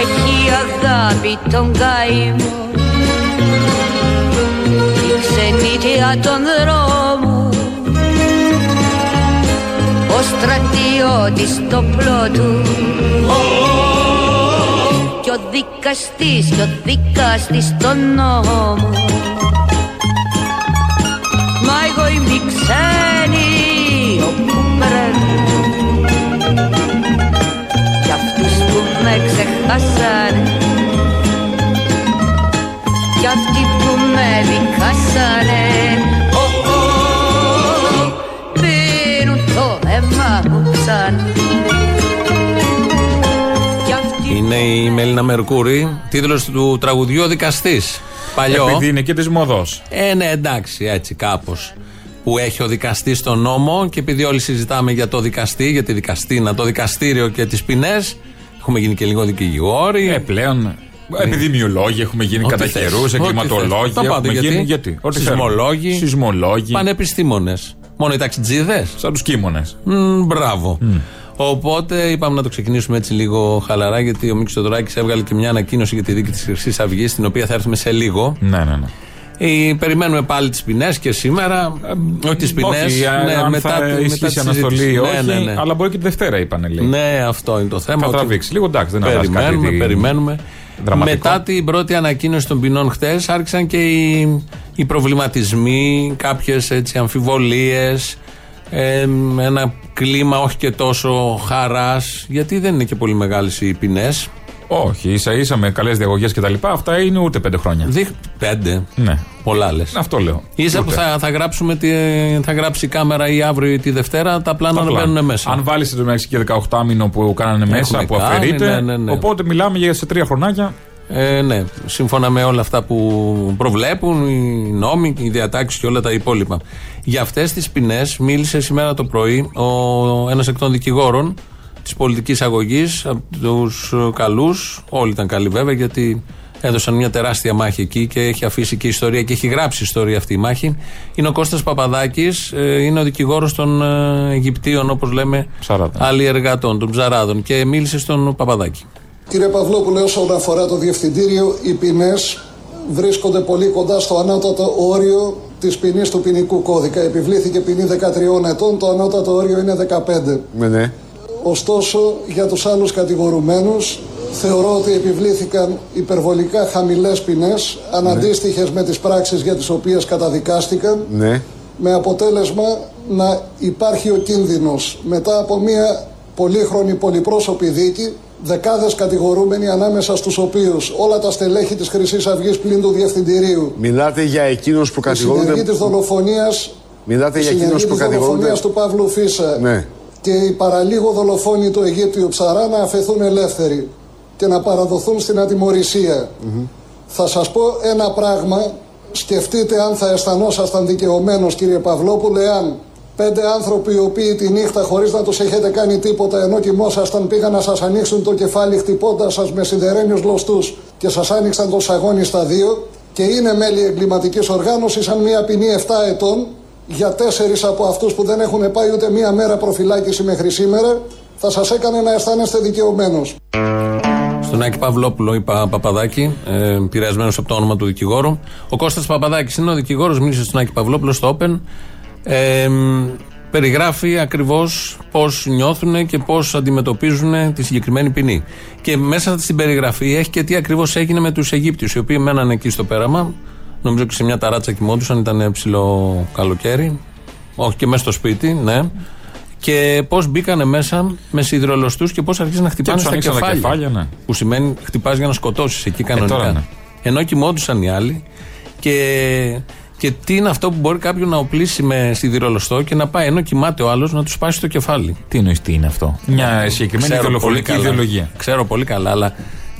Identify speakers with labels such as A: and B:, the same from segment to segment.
A: Έχει αγάπη τον καημό η ξενίτια των δρόμων ο στρατιώτης στο πλότου και ο δικαστής και ο δικαστής στον νόμο. Μα εγώ είμαι ξένη όπου πρέπει κι αυτούς που με ξεχάσανε κι αυτοί που με δικάσανε. Ο, ο, πίνουν το αίμα μου ξανά
B: Είναι η Μελίνα Μερκούρη, τίτλος του τραγουδιού Ο Δικαστής. Παλιό.
C: Επειδή είναι και της μοδός.
B: Ε, ναι, εντάξει, έτσι κάπως. Που έχει ο δικαστής στον νόμο και επειδή όλοι συζητάμε για το δικαστή, για τη δικαστήνα, το δικαστήριο και τις ποινές, έχουμε γίνει και λίγο δικηγόροι.
C: Ε, πλέον. Επιδημιολόγοι έχουμε γίνει
B: Ό,τι
C: κατά
B: θες,
C: καιρού,
B: ό,τι
C: εγκληματολόγοι.
B: θες. Τα πάντα,
C: έχουμε
B: γιατί;
C: γίνει. Γιατί. Ό,τι
B: Σεισμολόγοι.
C: θέλουμε. Σεισμολόγοι.
B: Πανεπιστήμονες. Μόνο οι ταξιτζίδες.
C: Σαν τους κίμονε.
B: Μμ, μπράβο. Οπότε είπαμε να το ξεκινήσουμε έτσι λίγο χαλαρά, γιατί ο Μίξος Θεοδωράκη έβγαλε και μια ανακοίνωση για τη δίκη της Χρυσής Αυγής, στην οποία θα έρθουμε σε λίγο.
C: Ναι, ναι, ναι.
B: Ε, περιμένουμε πάλι τις ποινές και σήμερα. όχι τις ποινές.
C: Όχι, αν θα ισχύσει αναστολή ή όχι.
B: Ναι, ναι, ναι.
C: Αλλά μπορεί και τη Δευτέρα είπανε λέει.
B: Ναι, αυτό είναι το θέμα.
C: Θα
B: ότι
C: τραβήξει. Λίγο εντάξει, δεν αλλάζει κάτι.
B: Περιμένουμε,
C: τι-
B: περιμένουμε.
C: δραματικό.
B: Μετά την πρώτη ανακοίνωση των ποινών χτε, άρχισαν και οι, οι προβληματισμοί, κάποιες αμφιβολίες, ένα κλίμα όχι και τόσο χαράς, γιατί δεν είναι και πολύ μεγάλες οι ποινές.
C: Όχι, ίσα ίσα με καλές διαγωγές κτλ. Αυτά είναι ούτε πέντε χρόνια.
B: Πέντε.
C: Ναι.
B: Πολλά λες.
C: Αυτό λέω.
B: Ίσα που
C: Ούτε.
B: θα, θα, γράψουμε τη, θα γράψει η κάμερα ή αύριο ή τη Δευτέρα, τα πλάνα να
C: Απλά.
B: μπαίνουν μέσα.
C: Αν βάλει το μεταξύ και 18 μήνο που κάνανε μέσα, που
B: κάνει,
C: αφαιρείται.
B: ναι, ναι, ναι.
C: Οπότε μιλάμε για σε τρία χρονάκια.
B: Ε, ναι, σύμφωνα με όλα αυτά που προβλέπουν οι νόμοι, οι διατάξεις και όλα τα υπόλοιπα. Για αυτές τις ποινές μίλησε σήμερα το πρωί ο, ένας εκ των δικηγόρων της πολιτικής αγωγής, από τους καλούς. Όλοι ήταν καλοί βέβαια, γιατί έδωσαν μια τεράστια μάχη εκεί και έχει αφήσει και ιστορία και έχει γράψει ιστορία αυτή η μάχη. Είναι ο Κώστας Παπαδάκης, ε, είναι ο δικηγόρος των ε, Αιγυπτίων, όπως λέμε,
C: Ψαράδων.
B: αλλιεργατών, των ψαράδων. Και μίλησε στον Παπαδάκη.
D: Κύριε Παυλόπουλε, όσον αφορά το Διευθυντήριο, οι ποινές βρίσκονται πολύ κοντά στο ανώτατο όριο της ποινής του ποινικού κώδικα. Επιβλήθηκε ποινή 13 ετών, το ανώτατο όριο είναι 15.
E: Ναι, ναι.
D: Ωστόσο, για τους άλλους κατηγορουμένους, θεωρώ ότι επιβλήθηκαν υπερβολικά χαμηλές ποινές, αναντίστοιχες με τις πράξεις για τις οποίες καταδικάστηκαν,
E: Ναι.
D: με αποτέλεσμα να υπάρχει ο κίνδυνος μετά από μια πολύχρονη πολυπρόσωπη δίκη δεκάδες κατηγορούμενοι ανάμεσα στους οποίους όλα τα στελέχη της Χρυσής Αυγής πλην του Διευθυντηρίου
E: Μιλάτε για εκείνους που
D: η συνεργή της
E: κατηγορούνται.
D: δολοφονίας
E: Μιλάτε
D: η
E: για
D: συνεργή
E: εκείνους που
D: της
E: κατηγορούνται.
D: δολοφονίας του Παύλου Φίσα
E: Ναι.
D: και οι παραλίγο δολοφόνοι του Αιγύπτιου ψαρά να αφαιθούν ελεύθεροι και να παραδοθούν στην ατιμορρησία. Θα σας πω ένα πράγμα, σκεφτείτε αν θα αισθανόσασταν δικαιωμένος κύριε Παυλόπουλε, αν πέντε άνθρωποι οι οποίοι τη νύχτα χωρίς να τους έχετε κάνει τίποτα ενώ κοιμόσασταν πήγαν να σας ανοίξουν το κεφάλι χτυπώντας σας με σιδερένιους λωστούς και σας άνοιξαν το σαγόνι στα δύο και είναι μέλη εγκληματικής οργάνωσης αν μια ποινή 7 ετών για τέσσερις από αυτούς που δεν έχουν πάει ούτε μία μέρα προφυλάκηση μέχρι σήμερα θα σας έκανε να αισθάνεστε δικαιωμένος.
B: Στον Άκη Παυλόπουλο, είπα Παπαδάκη, ε, επηρεασμένο από το όνομα του δικηγόρου. Ο Κώστας Παπαδάκης είναι ο δικηγόρος, μίλησε στον Άκη Παυλόπουλο στο Open. Ε, μ, περιγράφει ακριβώς πώς νιώθουν και πώς αντιμετωπίζουν τη συγκεκριμένη ποινή. Και μέσα στην περιγραφή έχει και τι ακριβώς έγινε με τους Αιγύπτιους, οι οποίοι μέναν εκεί στο πέραμα. Νομίζω και σε μια ταράτσα κοιμόντουσαν, ήταν ψηλό καλοκαίρι. Όχι και μέσα στο σπίτι, ναι. Και πώς μπήκανε μέσα με σιδηρολοστού και πώς αρχίσαν να χτυπάνε
C: τους
B: στα
C: ανοίξαν τα
B: κεφάλια.
C: κεφάλια, ναι.
B: Που σημαίνει χτυπάς για να σκοτώσεις εκεί κανονικά.
C: τώρα ναι.
B: Ενώ κοιμόντουσαν οι άλλοι. Και, και τι είναι αυτό που μπορεί κάποιον να οπλίσει με σιδηρολοστό και να πάει ενώ κοιμάται ο άλλος να του σπάσει το κεφάλι;
C: Τι εννοείς τι είναι αυτό; Μια συγκεκριμένη
B: Ξέρω πολύ
C: δολοφονική
B: καλά.
C: ιδεολογία.
B: Ξέρω πολύ καλά, αλλά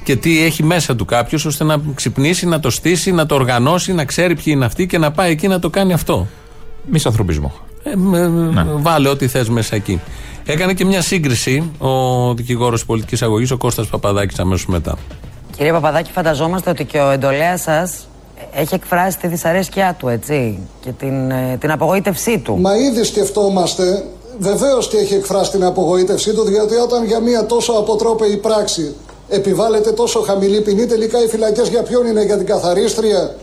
B: και τι έχει μέσα του κάποιος ώστε να ξυπνήσει, να το στήσει, να το οργανώσει, να ξέρει ποιοι είναι αυτοί και να πάει εκεί να το κάνει αυτό.
C: Μισανθρωπισμό.
B: Ε, με-
C: Ναι.
B: Βάλε ό,τι θες μέσα εκεί. Έκανε και μια σύγκριση ο δικηγόρος πολιτικής αγωγής, ο Κώστας Παπαδάκης, αμέσως μετά.
F: Κύριε Παπαδάκη, φανταζόμαστε ότι και ο εντολέας σας
E: έχει εκφράσει τη δυσαρέσκειά του, έτσι, και την, ε, την απογοήτευσή του.
D: Μα ήδη σκεφτόμαστε, βεβαίως και έχει εκφράσει την απογοήτευσή του, διότι όταν για μια τόσο αποτρόπαιη πράξη επιβάλλεται τόσο χαμηλή ποινή, τελικά οι φυλακές για ποιον είναι, για την καθαρίστρια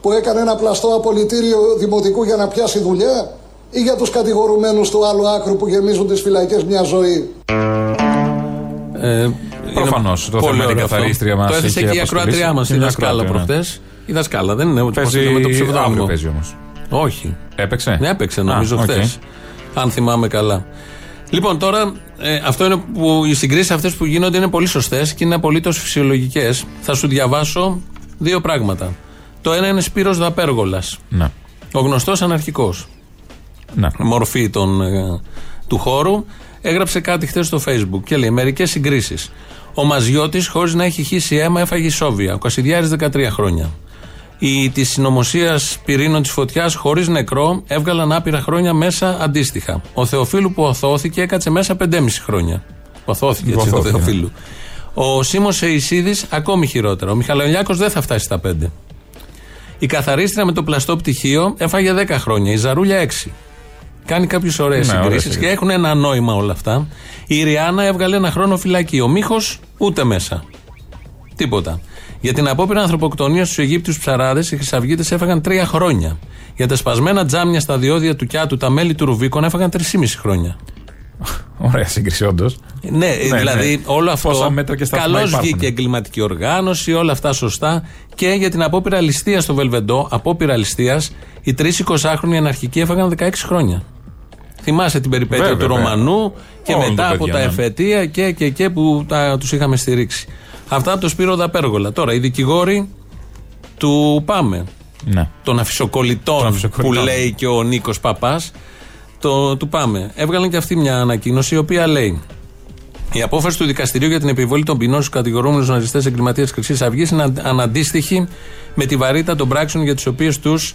D: που έκανε ένα πλαστό απολυτήριο δημοτικού για να πιάσει δουλειά ή για τους κατηγορουμένους του άλλου άκρου που γεμίζουν τις φυλακές μια ζωή;
C: Ε, Προφανώς το θέμα είναι η καθαρίστρια μας.
B: Το έθεσε και η ακροατριά μας, η δασκάλα προχτές. Η δασκάλα δεν είναι ούτε
C: με το ψευδόνυμο. παίζει όμως.
B: Όχι.
C: Έπαιξε;
B: Ναι, έπαιξε νομίζω χθες. Αν θυμάμαι καλά. Λοιπόν, τώρα ε, αυτό είναι που οι συγκρίσεις αυτές που γίνονται είναι πολύ σωστές και είναι απολύτως φυσιολογικές. Θα σου διαβάσω δύο πράγματα. Το ένα είναι Σπύρος Δαπέργολας.
C: Ναι.
B: Ο γνωστός αναρχικός.
C: Ναι.
B: Μορφή των, ε, του χώρου. Έγραψε κάτι χθες στο Facebook και λέει: Μερικές συγκρίσεις. Ο Μαζιώτης, χωρίς να έχει χύσει αίμα, έφαγε σόβια. Ο Κασιδιάρης 13 χρόνια. Η της συνωμοσίας πυρήνων της φωτιάς, χωρίς νεκρό, έβγαλαν άπειρα χρόνια μέσα αντίστοιχα. Ο Θεοφίλου που οθώθηκε έκατσε μέσα 5,5 χρόνια. Οθώθηκε έτσι ο Θεοφίλου. Ο Σίμω Εϊσίδης ακόμη χειρότερα. Ο Μιχαλολιάκο δεν θα φτάσει στα 5. Η καθαρίστρια με το πλαστό πτυχίο έφαγε 10 χρόνια. Η Ζαρούλια 6. Κάνει κάποιες ωραίες ναι, συγκρίσεις και έχουν ένα νόημα όλα αυτά. Η Ριάννα έβγαλε ένα χρόνο φυλακή. Ο Μίχος ούτε μέσα. Τίποτα. Για την απόπειρα ανθρωποκτονίας στους Αιγύπτιους ψαράδες, οι Χρυσαυγίτες έφαγαν τρία χρόνια. Για τα σπασμένα τζάμια στα διόδια του Κιάτου, τα μέλη του Ρουβίκον έφαγαν 3,5 χρόνια.
C: Ωραία σύγκριση, όντως.
B: Ναι, ναι, δηλαδή ναι. όλο αυτό. Καλώς βγήκε εγκληματική οργάνωση, όλα αυτά σωστά. Και για την απόπειρα ληστεία στο Βελβεντό, απόπειρα ληστεία, οι τρεις 20χρονοι αναρχικοί έφαγαν 16 χρόνια. Θυμάσαι την περιπέτεια του Ρωμανού και μετά από τα εφετεία και, και, και που τους είχαμε στηρίξει. Αυτά από το Σπύρο Δαπέργολα. Τώρα, οι δικηγόροι του Πάμε.
C: Ναι.
B: Των αφισοκολλητών που λέει και ο Νίκος Παπάς. Το, του Πάμε. Έβγαλαν και αυτή μια ανακοίνωση η οποία λέει η απόφαση του δικαστηρίου για την επιβολή των ποινών στους κατηγορούμενους ναζιστές εγκληματίε Χρυσής Αυγής είναι αναντίστοιχη με τη βαρύτητα των πράξεων για τις οποίες τους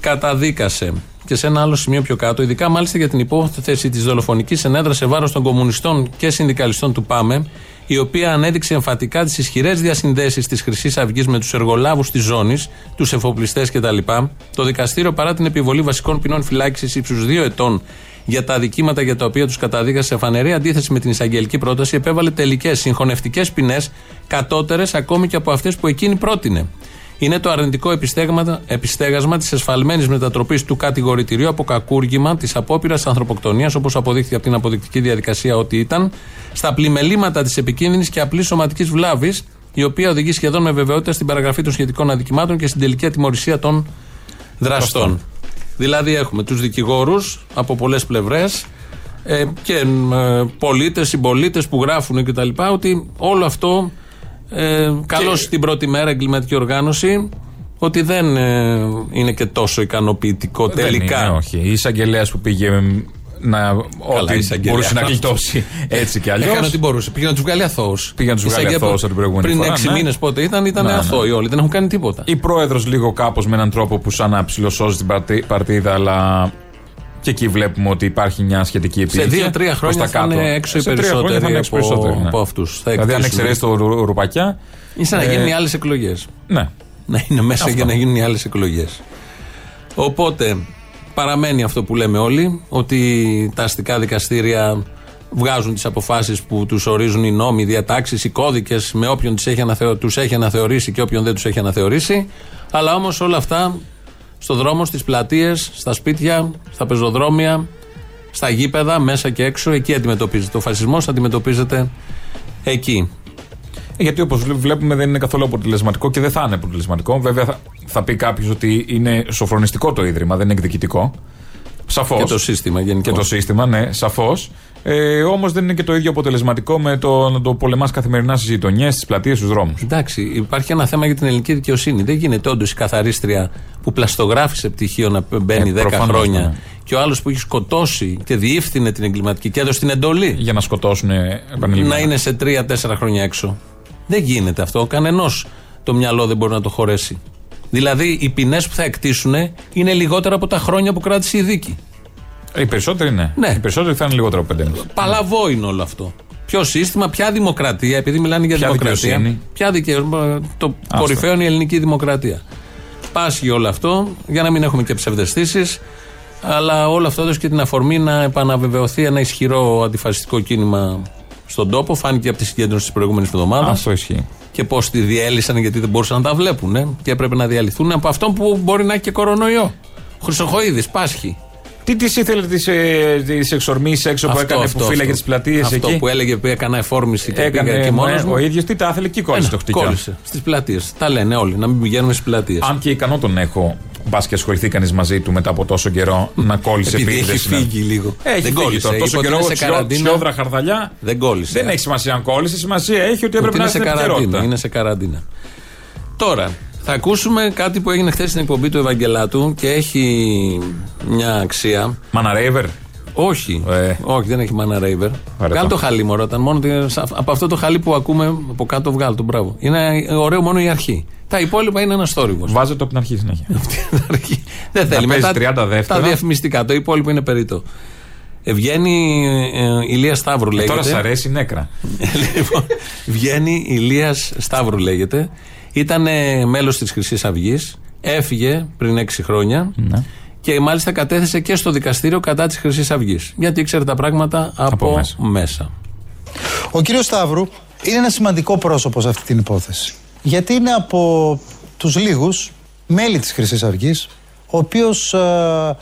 B: καταδίκασε. Και σε ένα άλλο σημείο πιο κάτω, ειδικά μάλιστα για την υπόθεση της δολοφονικής ενέδρα σε βάρος των κομμουνιστών και συνδικαλιστών του ΠΑΜΕ, η οποία ανέδειξε εμφατικά τις ισχυρές διασυνδέσεις της Χρυσής Αυγής με τους εργολάβους της ζώνης, τους εφοπλιστές κτλ. Το δικαστήριο, παρά την επιβολή βασικών ποινών φυλάκισης ύψους 2 ετών για τα αδικήματα για τα οποία τους καταδίκασε σε φανερή αντίθεση με την εισαγγελική πρόταση, επέβαλε τελικές συγχωνευτικές ποινές, κατώτερες ακόμη και από αυτές που εκείνη πρότεινε είναι το αρνητικό επιστέγασμα της εσφαλμένης μετατροπής του κατηγορητηρίου από κακούργημα της απόπειρας ανθρωποκτονίας, όπως αποδείχθηκε από την αποδεικτική διαδικασία ότι ήταν, στα πλημελήματα της επικίνδυνης και απλής σωματικής βλάβης, η οποία οδηγεί σχεδόν με βεβαιότητα στην παραγραφή των σχετικών αδικημάτων και στην τελική ατιμορρησία των δραστών. Δηλαδή, έχουμε τους δικηγόρους από πολλές πλευρές ε, και ε, πολίτες, συμπολίτες που γράφουν κτλ. Ότι όλο αυτό ε, Καλώς και... την πρώτη μέρα εγκληματική οργάνωση ότι δεν ε, είναι και τόσο ικανοποιητικό δεν τελικά.
C: Είναι, όχι. Η εισαγγελέας που πήγε να, Καλά, ότι μπορούσε να γλιτώσει έτσι κι αλλιώς.
B: Έκανε ό,τι μπορούσε. Πήγε να τους βγάλει αθώους.
C: Πήγε να τους βγάλει αθώους την προηγούμενη
B: πριν
C: φορά.
B: Πριν 6 ναι. μήνες πότε ήταν, ήταν ναι, αθώοι όλοι. Δεν έχουν κάνει τίποτα.
C: Η πρόεδρος λίγο κάπως με έναν τρόπο που σαν να ψηλοσώζει την παρτίδα, αλλά και εκεί βλέπουμε ότι υπάρχει μια σχετική επίδειξη.
B: Σε δύο-τρία χρόνια θα είναι έξω οι περισσότεροι από, ναι. από αυτούς.
C: Δηλαδή, αν εξαιρέσεις το ρουπακιά.
B: Είναι να ε, γίνουν οι άλλες εκλογές.
C: Ναι.
B: Να είναι μέσα αυτό. για να γίνουν οι άλλες εκλογές. Οπότε παραμένει αυτό που λέμε όλοι, ότι τα αστικά δικαστήρια βγάζουν τις αποφάσεις που τους ορίζουν οι νόμοι, οι διατάξεις, οι κώδικες με όποιον έχει αναθεω... τους έχει αναθεωρήσει και όποιον δεν τους έχει αναθεωρήσει. Αλλά όμως όλα αυτά στο δρόμο, στις πλατείες, στα σπίτια, στα πεζοδρόμια, στα γήπεδα, μέσα και έξω. Εκεί αντιμετωπίζεται. Ο φασισμός αντιμετωπίζεται εκεί.
C: Ε, γιατί όπως βλέπουμε δεν είναι καθόλου αποτελεσματικό και δεν θα είναι αποτελεσματικό. Βέβαια θα, θα πει κάποιος ότι είναι σοφρονιστικό το ίδρυμα, δεν είναι εκδικητικό. Σαφώς.
B: Και το σύστημα γενικώ.
C: Και το σύστημα, ναι, σαφώς. Ε, Όμως δεν είναι και το ίδιο αποτελεσματικό με το να το πολεμάς καθημερινά στις γειτονιές, στις πλατείες, στους δρόμους.
B: Εντάξει, υπάρχει ένα θέμα για την ελληνική δικαιοσύνη. Δεν γίνεται όντως η καθαρίστρια που πλαστογράφησε πτυχίο να μπαίνει ε, 10 χρόνια ναι. και ο άλλος που έχει σκοτώσει και διεύθυνε την εγκληματική και έδωσε την εντολή.
C: Για να σκοτώσουν επανειλημμένα.
B: Να είναι σε 3-4 χρόνια έξω. Δεν γίνεται αυτό. Κανενός το μυαλό δεν μπορεί να το χωρέσει. Δηλαδή, οι ποινές που θα εκτίσουν είναι λιγότερα από τα χρόνια που κράτησε η δίκη.
C: Οι περισσότεροι ναι. ναι. Οι περισσότεροι θα είναι λιγότερο από πέντε
B: Παλαβό είναι όλο αυτό. Ποιο σύστημα, ποια δημοκρατία, επειδή μιλάνε για ποια δημοκρατία. Ποια δικαιοσύνη. Το κορυφαίο είναι η ελληνική δημοκρατία. Πάσχει όλο αυτό, για να μην έχουμε και ψευδεστήσεις. Αλλά όλο αυτό έδωσε και την αφορμή να επαναβεβαιωθεί ένα ισχυρό αντιφασιστικό κίνημα στον τόπο. Φάνηκε από τη συγκέντρωση της προηγούμενης εβδομάδας.
C: Αυτό ισχύει.
B: Και πώς τη διέλυσαν γιατί δεν μπορούσαν να τα βλέπουν. Ε, και έπρεπε να διαλυθούν από αυτό που μπορεί να έχει και κορονοϊό. Χρυσοχοίδης, Πάσχη.
C: Τι της ήθελε τις ε, τις εξορμήσεις έξω που έκανε που φύλαγε τις πλατείες εκεί;
B: Αυτό που έλεγε που έκανα εφόρμηση και
C: Έκανε
B: πήγα και μόνος
C: ε,
B: μου.
C: ο ίδιος τι τα ήθελε εκεί κόλλησε το χτυκιό.
B: Κόλλησε στις πλατείες. Τα λένε όλοι, να μην πηγαίνουμε στις πλατείες.
C: Αν και ικανό τον έχω, μπας και ασχοληθεί κανείς μαζί του μετά από τόσο καιρό, να κόλλησε
B: Επειδή
C: επίτηδες,
B: έχει
C: ναι.
B: φύγει λίγο.
C: Έχει
B: δεν
C: φύγει
B: κόλλησε.
C: τώρα. Τόσο
B: Είπε ότι
C: καιρό
B: είναι σε καραντίνα.
C: σιόδρα χαρδαλιά.
B: Δεν κόλλησε.
C: Δεν έχει σημασία αν κόλλησε. Σημασία έχει ότι
B: Ότι
C: έπρεπε να
B: είναι σε
C: είναι
B: καραντίνα.
C: επικαιρότητα.
B: Είναι σε καραντίνα. Τώρα, θα ακούσουμε κάτι που έγινε χθες στην εκπομπή του Ευαγγελάτου και έχει μια αξία.
C: Μαναρέιβερ.
B: Όχι,
C: Ε.
B: όχι, δεν έχει μάνα ρέιβερ.
C: Βαρετό.
B: Κάνε το χαλί μωρό, ήταν μόνο το- από αυτό το χαλί που ακούμε από κάτω βγάλω το μπράβο. Είναι ωραίο μόνο η αρχή. Τα υπόλοιπα είναι ένας θόρυβος.
C: Βάζω το από την αρχή συνέχεια.
B: δεν θέλει.
C: παίζει
B: Μετά
C: 30 δεύτερα.
B: Τα διαφημιστικά. Το υπόλοιπο είναι περίτο. Ε, βγαίνει ε, Ηλίας Σταύρου λέγεται.
C: Τώρα σ' αρέσει νέκρα.
B: λοιπόν, βγαίνει Ηλίας Σταύρου λέγεται. Ήταν μέλος της Χρυσής Αυγής. Έφυγε πριν 6 χρόνια.
C: Ναι.
B: Και μάλιστα κατέθεσε και στο δικαστήριο κατά της Χρυσής Αυγής. Γιατί ήξερε τα πράγματα από,
C: Από μέσα.
B: μέσα.
F: Ο κύριος Σταύρου είναι ένα σημαντικό πρόσωπος σε αυτή την υπόθεση. Γιατί είναι από τους λίγους μέλη της Χρυσής Αυγής ο οποίος ε,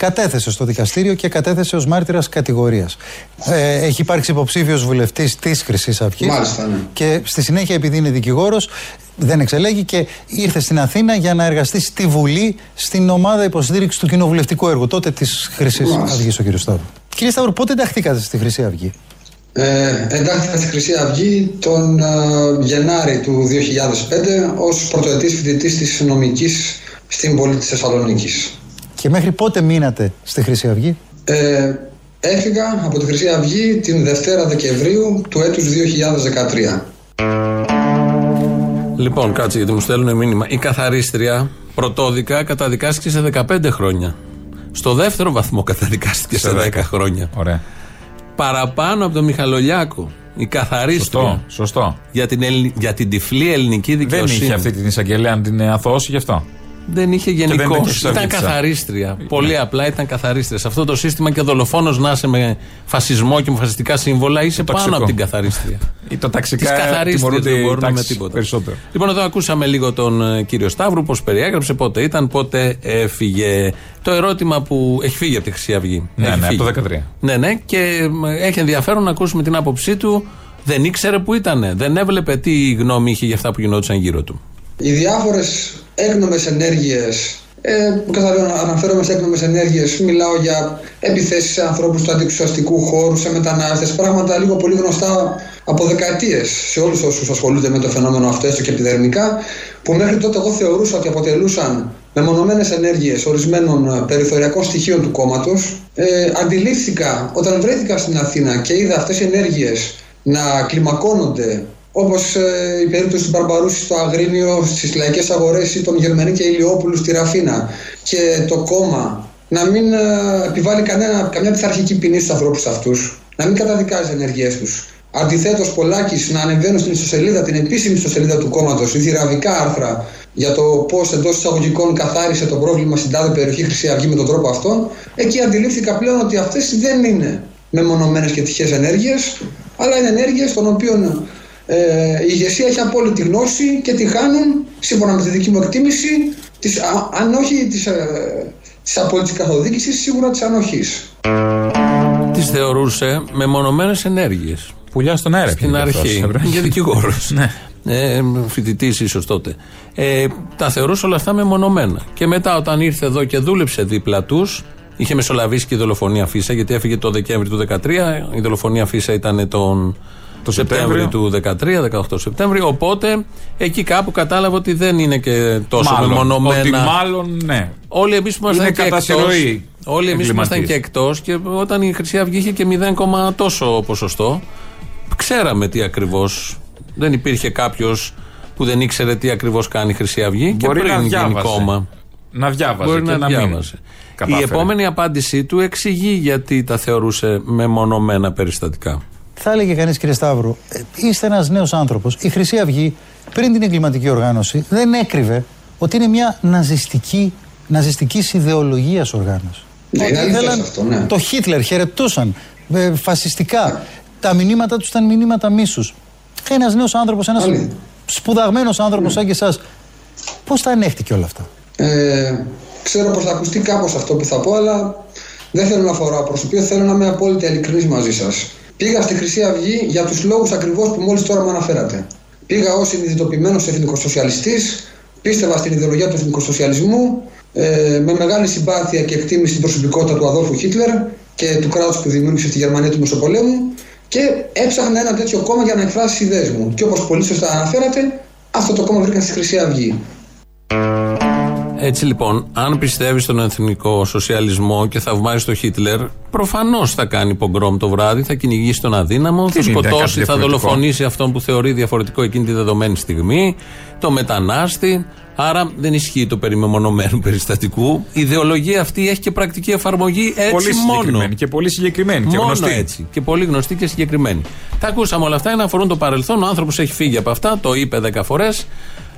F: κατέθεσε στο δικαστήριο και κατέθεσε ως μάρτυρας κατηγορίας. Ε, έχει υπάρξει υποψήφιος βουλευτής της Χρυσής Αυγής
G: Μάλιστα, ναι.
F: και στη συνέχεια επειδή είναι δικηγόρος δεν εξελέγει και ήρθε στην Αθήνα για να εργαστεί στη Βουλή στην ομάδα υποστήριξης του κοινοβουλευτικού έργου τότε της Χρυσής
G: Μάλιστα.
F: Αυγής ο κύριος Σταύρου. Κύριε Σταύρου, πότε ενταχθήκατε στη Χρυσή Αυγή;
G: Ε, εντάχθηκα στη Χρυσή Αυγή τον ε, Γενάρη του 2005 ως πρωτοετής φοιτητής της νομικής στην πόλη της Θεσσαλονίκης.
F: Και μέχρι πότε μείνατε στη Χρυσή Αυγή;
G: Ε, έφυγα από τη Χρυσή Αυγή την Δευτέρα Δεκεμβρίου του έτους 2013.
B: Λοιπόν, κάτσε γιατί μου στέλνουν μήνυμα. Η καθαρίστρια πρωτόδικα καταδικάστηκε σε 15 χρόνια. Στο δεύτερο βαθμό καταδικάστηκε σε,
C: Σε
B: 10
C: 10.
B: χρόνια.
C: Ωραία.
B: Παραπάνω από τον Μιχαλολιάκο. Η καθαρίστρια.
C: Σωστό. Σωστό.
B: Για την, Ελλη- για την τυφλή ελληνική
C: Δεν
B: δικαιοσύνη.
C: είχε αυτή την εισαγγελέα να την αθώσει γι' αυτό.
B: Δεν είχε
C: δεν
B: γενικώ.
C: είχε
B: Ήταν
C: ξαφνικά.
B: καθαρίστρια. Πολύ
C: Ναι.
B: απλά ήταν καθαρίστρια. Σε αυτό το σύστημα και δολοφόνος να είσαι με φασισμό και με φασιστικά σύμβολα είσαι πάνω
C: ταξικό.
B: από την καθαρίστρια.
C: Ή τα
B: Τις
C: ταξικά
B: καθαρίστριες
C: τιμωρούνται
B: δεν
C: οι
B: μπορούν με
C: τάξεις
B: τίποτα.
C: Περισσότερο.
B: Λοιπόν, εδώ ακούσαμε λίγο τον ε, κύριο Σταύρου, πώς περιέγραψε, πότε ήταν, πότε έφυγε. Το ερώτημα που έχει φύγει από τη Χρυσή Αυγή.
C: Ναι,
B: Έχει
C: ναι,
B: φύγει.
C: από το 13.
B: Ναι, ναι, και μ, έχει ενδιαφέρον να ακούσουμε την άποψή του. Δεν ήξερε που ήταν. Δεν έβλεπε τι γνώμη είχε για αυτά που γινόντουσαν γύρω του.
G: Οι διάφορες έκνομες ενέργειες ε, που καταλαβαίνω αναφέρομαι σε έκνομες ενέργειες μιλάω για επιθέσεις σε ανθρώπους του αντιξουσιαστικού χώρου, σε μετανάστες πράγματα λίγο πολύ γνωστά από δεκαετίες σε όλους όσους ασχολούνται με το φαινόμενο αυτό έστω και επιδερμικά που μέχρι τότε εγώ θεωρούσα ότι αποτελούσαν μεμονωμένες ενέργειες ορισμένων ε, περιθωριακών στοιχείων του κόμματος. Ε, αντιλήφθηκα όταν βρέθηκα στην Αθήνα και είδα αυτές οι ενέργειες να κλιμακώνονται όπως ε, η περίπτωση του Μπαρμπαρούσης στο Αγρίνιο στις λαϊκές αγορές ή των Γερμανή και Ηλιόπουλου στη Ραφίνα και το κόμμα να μην ε, επιβάλλει κανένα, καμιά πειθαρχική ποινή στους ανθρώπους αυτούς, να μην καταδικάζει τις ενεργειές τους. Αντιθέτως, Πολάκης να ανεβαίνουν στην ιστοσελίδα, την επίσημη ιστοσελίδα του κόμματος, θηραβικά άρθρα για το πώς εντός εισαγωγικών καθάρισε το πρόβλημα στην τάδε περιοχή Χρυσή Αυγή με τον τρόπο αυτόν. Εκεί αντιλήφθηκα πλέον ότι αυτές δεν είναι μεμονωμένες και τυχαίε ενέργειες, αλλά είναι ενέργειες των οποίων ε, η ηγεσία έχει απόλυτη γνώση και τη χάνουν, σύμφωνα με τη δική μου εκτίμηση, της, α, αν όχι της της απόλυτης καθοδήγησης, σίγουρα της ανοχής.
B: Τις θεωρούσε μεμονωμένες ενέργειες.
C: Πουλιά στον αέρα.
B: Στην
C: πήγε
B: αρχή.
C: αυτός, ε,
B: Για δικηγόρος.
C: Ναι.
B: Ε, Φοιτητής, ίσως τότε. Ε, τα θεωρούσε όλα αυτά μεμονωμένα. Και μετά, όταν ήρθε εδώ και δούλεψε δίπλα τους, είχε μεσολαβήσει και η δολοφονία Φίσα, γιατί έφυγε το Δεκέμβρη του 2013. Η δολοφονία Φίσα ήταν τον
C: Το
B: Σεπτέμβρη
C: Σεπτέμβριο.
B: του 2013, 18 Σεπτέμβρη. Οπότε εκεί κάπου κατάλαβε ότι δεν είναι και τόσο
C: Μάλλον,
B: μεμονωμένα.
C: Ότι μάλλον, ναι.
B: Όλοι εμείς που ήμασταν
C: Είναι
B: και
C: κατά
B: εκτός,
C: συρροή
B: Όλοι εμείς ήμασταν
C: εγκληματίες.
B: και εκτός και όταν η Χρυσή Αυγή είχε και 0, τόσο ποσοστό, ξέραμε τι ακριβώ. Δεν υπήρχε κάποιος που δεν ήξερε τι ακριβώς κάνει η Χρυσή Αυγή
C: Μπορεί
B: και πριν
C: να
B: γίνει
C: διάβαζε.
B: κόμμα.
C: Να διάβαζε
B: Μπορεί
C: και
B: να,
C: να,
B: διάβασε.
C: μην
B: Η
C: κατάφερε.
B: επόμενη απάντησή του εξηγεί γιατί τα θεωρούσε μεμονωμένα περιστατικά.
F: Θα έλεγε κανείς, κύριε Σταύρου, ε, είστε ένας νέος άνθρωπος. Η Χρυσή Αυγή, πριν την εγκληματική οργάνωση, δεν έκρυβε ότι είναι μια ναζιστική, ναζιστικής ιδεολογίας οργάνωση.
G: Ναι,
F: Ότι
G: είναι αλήθεια
F: ήθελαν
G: αυτό, ναι.
F: Το Χίτλερ χαιρετούσαν ε, φασιστικά. Τα μηνύματα τους ήταν μηνύματα μίσους. Ένας νέος άνθρωπος, ένας
G: Αλήθεια.
F: σπουδαγμένος άνθρωπος σαν και εσάς, πώς τα ανέχτηκε όλα αυτά;
G: Ε, ξέρω πως θα ακουστεί κάπως αυτό που θα πω, αλλά δεν θέλω να φοράω προσωπείο, θέλω να είμαι απόλυτα ειλικρινής μαζί σας. Πήγα στη Χρυσή Αυγή για τους λόγους ακριβώς που μόλις τώρα μου αναφέρατε. Πήγα ως συνειδητοποιημένος εθνικοσοσιαλιστής, πίστευα στην ιδεολογία του εθνικοσοσιαλισμού, ε, με μεγάλη συμπάθεια και εκτίμηση στην προσωπικότητα του Αδόλφου Χίτλερ και του κράτους που δημιούργησε στη Γερμανία του Μεσοπολέμου και έψαχνα ένα τέτοιο κόμμα για να εκφράσει τις ιδέες μου. Και όπως πολύ σωστά αναφέρατε, αυτό το κόμμα βρήκα στη Χρυσή Αυγή.
B: Έτσι λοιπόν, αν πιστεύεις στον εθνικό σοσιαλισμό και θαυμάζει τον Χίτλερ, προφανώς θα κάνει πογκρόμ το βράδυ, θα κυνηγήσει τον αδύναμο, θα
C: είναι κάτι
B: σκοτώσει, θα
C: διαφορετικό;
B: δολοφονήσει αυτόν που θεωρεί διαφορετικό εκείνη τη δεδομένη στιγμή, το μετανάστη. Άρα δεν ισχύει το περί μεμονωμένου περιστατικού. Η ιδεολογία αυτή έχει και πρακτική εφαρμογή έτσι
C: Πολύ
B: μόνο.
C: συγκεκριμένη και πολύ συγκεκριμένη και
B: Μόνο
C: γνωστή.
B: έτσι. Και πολύ γνωστή και συγκεκριμένη. Τα ακούσαμε όλα αυτά για να αφορούν το παρελθόν. Ο άνθρωπος έχει φύγει από αυτά, το είπε δέκα φορές.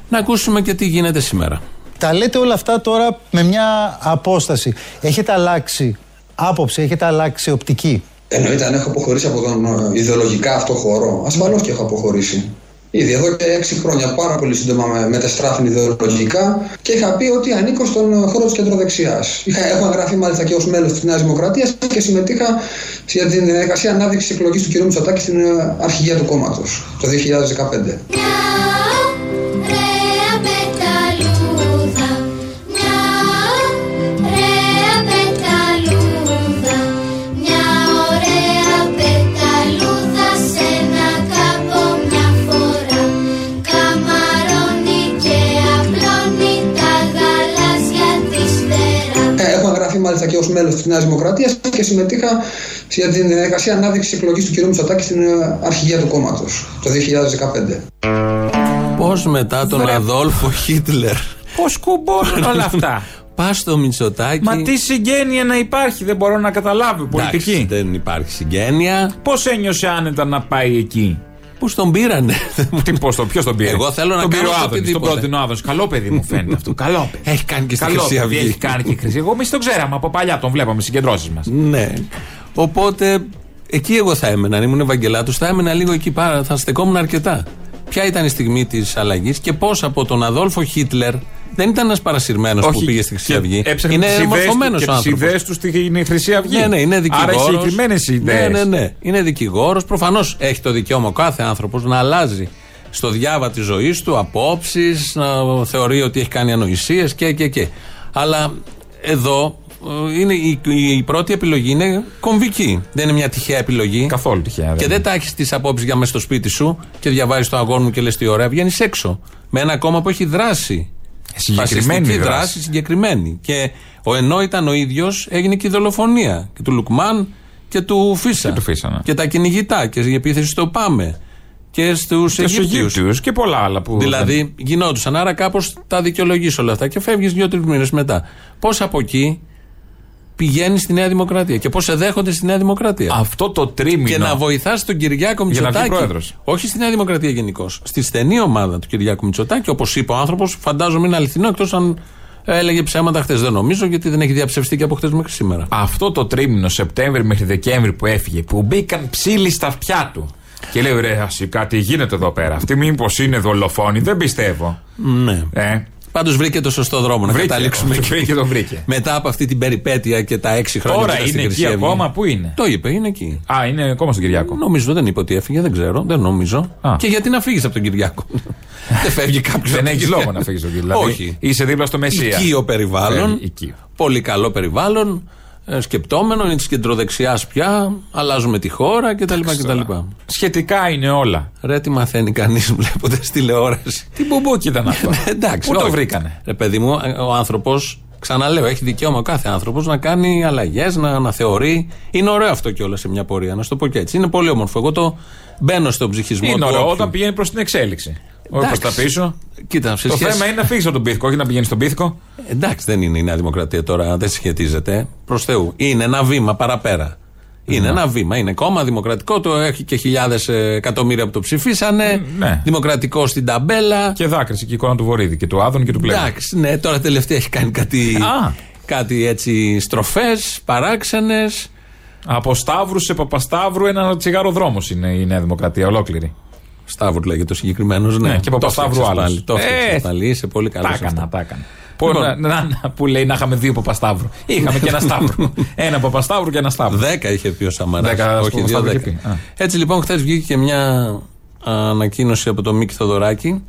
B: Να ακούσουμε και τι γίνεται σήμερα.
F: Τα λέτε όλα αυτά τώρα με μια απόσταση. Έχετε αλλάξει άποψη, έχετε αλλάξει οπτική;
G: Εννοείται αν έχω αποχωρήσει από τον ε, ιδεολογικά αυτό χώρο. Ασφαλώς και έχω αποχωρήσει. Ήδη εδώ και έξι χρόνια πάρα πολύ σύντομα με μετεστράφην ιδεολογικά και είχα πει ότι ανήκω στον ε, χώρο της κεντροδεξιάς. Έχω εγγραφεί μάλιστα και ως μέλος της Νέας Δημοκρατίας και συμμετείχα για την διαδικασία ανάδειξης εκλογής του κ. Μητσοτάκη στην ε, αρχηγία του κόμματος το 2015.
H: Μέλος της
G: Νέας Δημοκρατίας και συμμετείχα για την διαδικασία ανάδειξης εκλογής του κ. Μητσοτάκη στην ε, αρχηγία του κόμματος το 2015.
B: Πώς μετά τον Αδόλφο Χίτλερ
C: Πώς κουμπώνουν όλα αυτά;
B: πας στο Μητσοτάκι.
C: Μα τι συγγένεια να υπάρχει, δεν μπορώ να καταλάβω.
B: Εντάξει,
C: Πολιτική.
B: δεν υπάρχει συγγένεια.
C: Πώς ένιωσε άνετα να πάει εκεί;
B: Πώ τον πήρανε.
C: Τι πώς το, ποιος τον πήρε;
B: Εγώ θέλω να
C: τον
B: κάνω
C: πήρε ο
B: το
C: Άδωνης, τον
B: οτιδήποτε.
C: πρότεινε ο Άδωνης. Καλό παιδί μου φαίνεται αυτό. Καλό παιδί.
B: Έχει κάνει και στη
C: Καλό
B: Χρυσή
C: παιδί
B: Αυγή.
C: έχει κάνει και η Χρυσή. Εγώ εμείς τον ξέραμε από παλιά, τον βλέπαμε συγκεντρώσεις μας.
B: Ναι. Οπότε εκεί εγώ θα έμενα. Αν ήμουν Ευαγγελάτος, θα έμενα λίγο εκεί πάρα. Θα στεκόμουν αρκετά. Ποια ήταν η στιγμή της αλλαγής και πώς από τον Αδόλφο Χίτλερ δεν ήταν ένας παρασυρμένος που πήγε στη Χρυσή Αυγή. Είναι μορφωμένο
C: και τις
B: άνθρωπος.
C: ιδέες του στην Χρυσή Αυγή.
B: Ναι, ναι, είναι δικηγόρο.
C: Άρα έχει συγκεκριμένες ιδέε.
B: Ναι, ναι, ναι. Είναι δικηγόρος. Προφανώς έχει το δικαίωμα ο κάθε άνθρωπος να αλλάζει στο διάβα της ζωής του απόψεις, να θεωρεί ότι έχει κάνει ανοησίες και, και, και. Αλλά εδώ ε, είναι η, η πρώτη επιλογή είναι κομβική. Δεν είναι μια τυχαία επιλογή.
C: Καθόλου τυχαία.
B: Και δεν τα έχεις τις απόψεις για μέσα στο σπίτι σου και διαβάζεις το αγόρι μου και λες τι ωραία. Βγαίνεις έξω. Με ένα κόμμα που έχει δράση.
C: Συγκεκριμένη
B: Φασιστική
C: δράση.
B: δράση, συγκεκριμένη. Και ο ενώ ήταν ο ίδιος, έγινε και η δολοφονία. Και του Λουκμάν και του Φίσα.
C: Και του Φίσα, ναι.
B: Και τα κυνηγητά. Και η επίθεση στο Πάμε. Και στους
C: Και στους
B: Αιγύπτιους.
C: Αιγύπτιους και πολλά άλλα που.
B: Δηλαδή γινόντουσαν. Άρα κάπως τα δικαιολογείς όλα αυτά και φεύγεις δύο-τρεις μήνες μετά. Πώς από εκεί πηγαίνει στη Νέα Δημοκρατία και πώς σε δέχονται στη Νέα Δημοκρατία.
C: Αυτό το τρίμηνο.
B: Και να βοηθάς τον Κυριάκο
C: Για να βγει
B: Μητσοτάκη.
C: πρόεδρος.
B: Όχι στη Νέα Δημοκρατία γενικώς. Στη στενή ομάδα του Κυριάκου Μητσοτάκη, όπως είπε ο άνθρωπος, φαντάζομαι είναι αληθινό, εκτός αν έλεγε ψέματα χθες. Δεν νομίζω, γιατί δεν έχει διαψευστεί και από χθες μέχρι σήμερα.
C: Αυτό το τρίμηνο Σεπτέμβρη μέχρι Δεκέμβρη που έφυγε, που μπήκαν ψήλοι στα αυτιά του. Και λέει, ρε, ασύ, κάτι γίνεται εδώ πέρα. Αυτή μήπως είναι δολοφόνη, δεν πιστεύω.
B: Ναι.
C: Ε,
B: Πάντως βρήκε το σωστό δρόμο να
C: βρήκε,
B: καταλήξουμε. εκεί.
C: βρήκε, το βρήκε.
B: Μετά από αυτή την περιπέτεια και τα έξι χρόνια
C: Τώρα
B: που ήταν
C: είναι
B: στην
C: εκεί
B: Χρυσή Αυγή.
C: ακόμα, πού είναι;
B: Το είπε, είναι εκεί.
C: Α, είναι ακόμα στον Κυριακό.
B: Νομίζω δεν είπε ότι έφυγε, δεν ξέρω, δεν νομίζω.
C: Α.
B: Και γιατί να φύγεις από τον Κυριάκο; δεν φεύγει κάποιος.
C: Δεν έχει λόγο να φύγεις στον Κύριο. Δηλαδή,
B: Όχι.
C: Είσαι δίπλα στο Μεσσία.
B: Οικείο περιβάλλον.
C: Φεύγει, οικείο.
B: Πολύ καλό περιβάλλον. Ε, Σκεπτόμενο, είναι της κεντροδεξιάς πια. Αλλάζουμε τη χώρα κτλ. κτλ.
C: Σχετικά είναι όλα.
B: Ρε, τι μαθαίνει κανείς βλέποντας τηλεόραση.
C: Τι μπουμπούκι ήταν αυτό.
B: Εντάξει,
C: Πού το
B: όχι.
C: βρήκανε;
B: Ρε, παιδί μου, ε, ο άνθρωπος, ξαναλέω, έχει δικαίωμα ο κάθε άνθρωπος να κάνει αλλαγές, να αναθεωρεί. Είναι ωραίο αυτό κιόλας σε μια πορεία, να σου το πω και έτσι. Είναι πολύ όμορφο. Εγώ το μπαίνω στον ψυχισμό
C: Είναι
B: του.
C: ωραίο
B: όποιου.
C: όταν πηγαίνει προς την εξέλιξη. Όχι προ
B: Εντάξει.
C: τα πίσω.
B: Κοίτα, σε
C: Το
B: σχέση-
C: θέμα είναι να φύγεις από τον πίθηκο, όχι να πηγαίνεις στον πίθηκο.
B: Εντάξει, δεν είναι η Νέα Δημοκρατία τώρα, δεν συσχετίζεται. Προς Θεού. Είναι ένα βήμα παραπέρα. Είναι ένα βήμα. Είναι κόμμα δημοκρατικό, το έχει και χιλιάδες εκατομμύρια που το ψηφίσανε.
C: ναι.
B: Δημοκρατικό στην ταμπέλα.
C: Και δάκρυσε και η εικόνα του Βορύδη και του Άδων και του Πλέον.
B: Εντάξει, ναι, τώρα τελευταία έχει κάνει κάτι,
C: Α.
B: κάτι έτσι στροφές, παράξενες.
C: Από Σταύρους σε Παπασταύρου, ένα τσιγάρο δρόμος είναι η Νέα Δημοκρατία, ολόκληρη.
B: Σταύρου λέγεται ο συγκεκριμένος. Ναι,
C: Ναι, και Παπασταύρου
B: Το φτιάξες
C: άλλος.
B: πάλι, Το
C: Ε,
B: φτιάξες πάλι. Είσαι πολύ καλό.
C: Τα έκανα, τα έκανα. Που,
B: Λοιπόν.
C: να, να- να- που λέει να είχαμε δύο Παπασταύρου. Είχαμε και ένα Σταύρο. ένα Παπασταύρου και ένα Σταύρο.
B: Δέκα είχε πει ο Σαμαράς.
C: Δέκα, ας
B: Όχι,
C: πούμε,
B: δύο
C: Σταύρος
B: δέκα.
C: είχε πει. Α.
B: Έτσι λοιπόν, χθες βγήκε και μια ανακοίνωση από τον Μίκη Θοδωράκη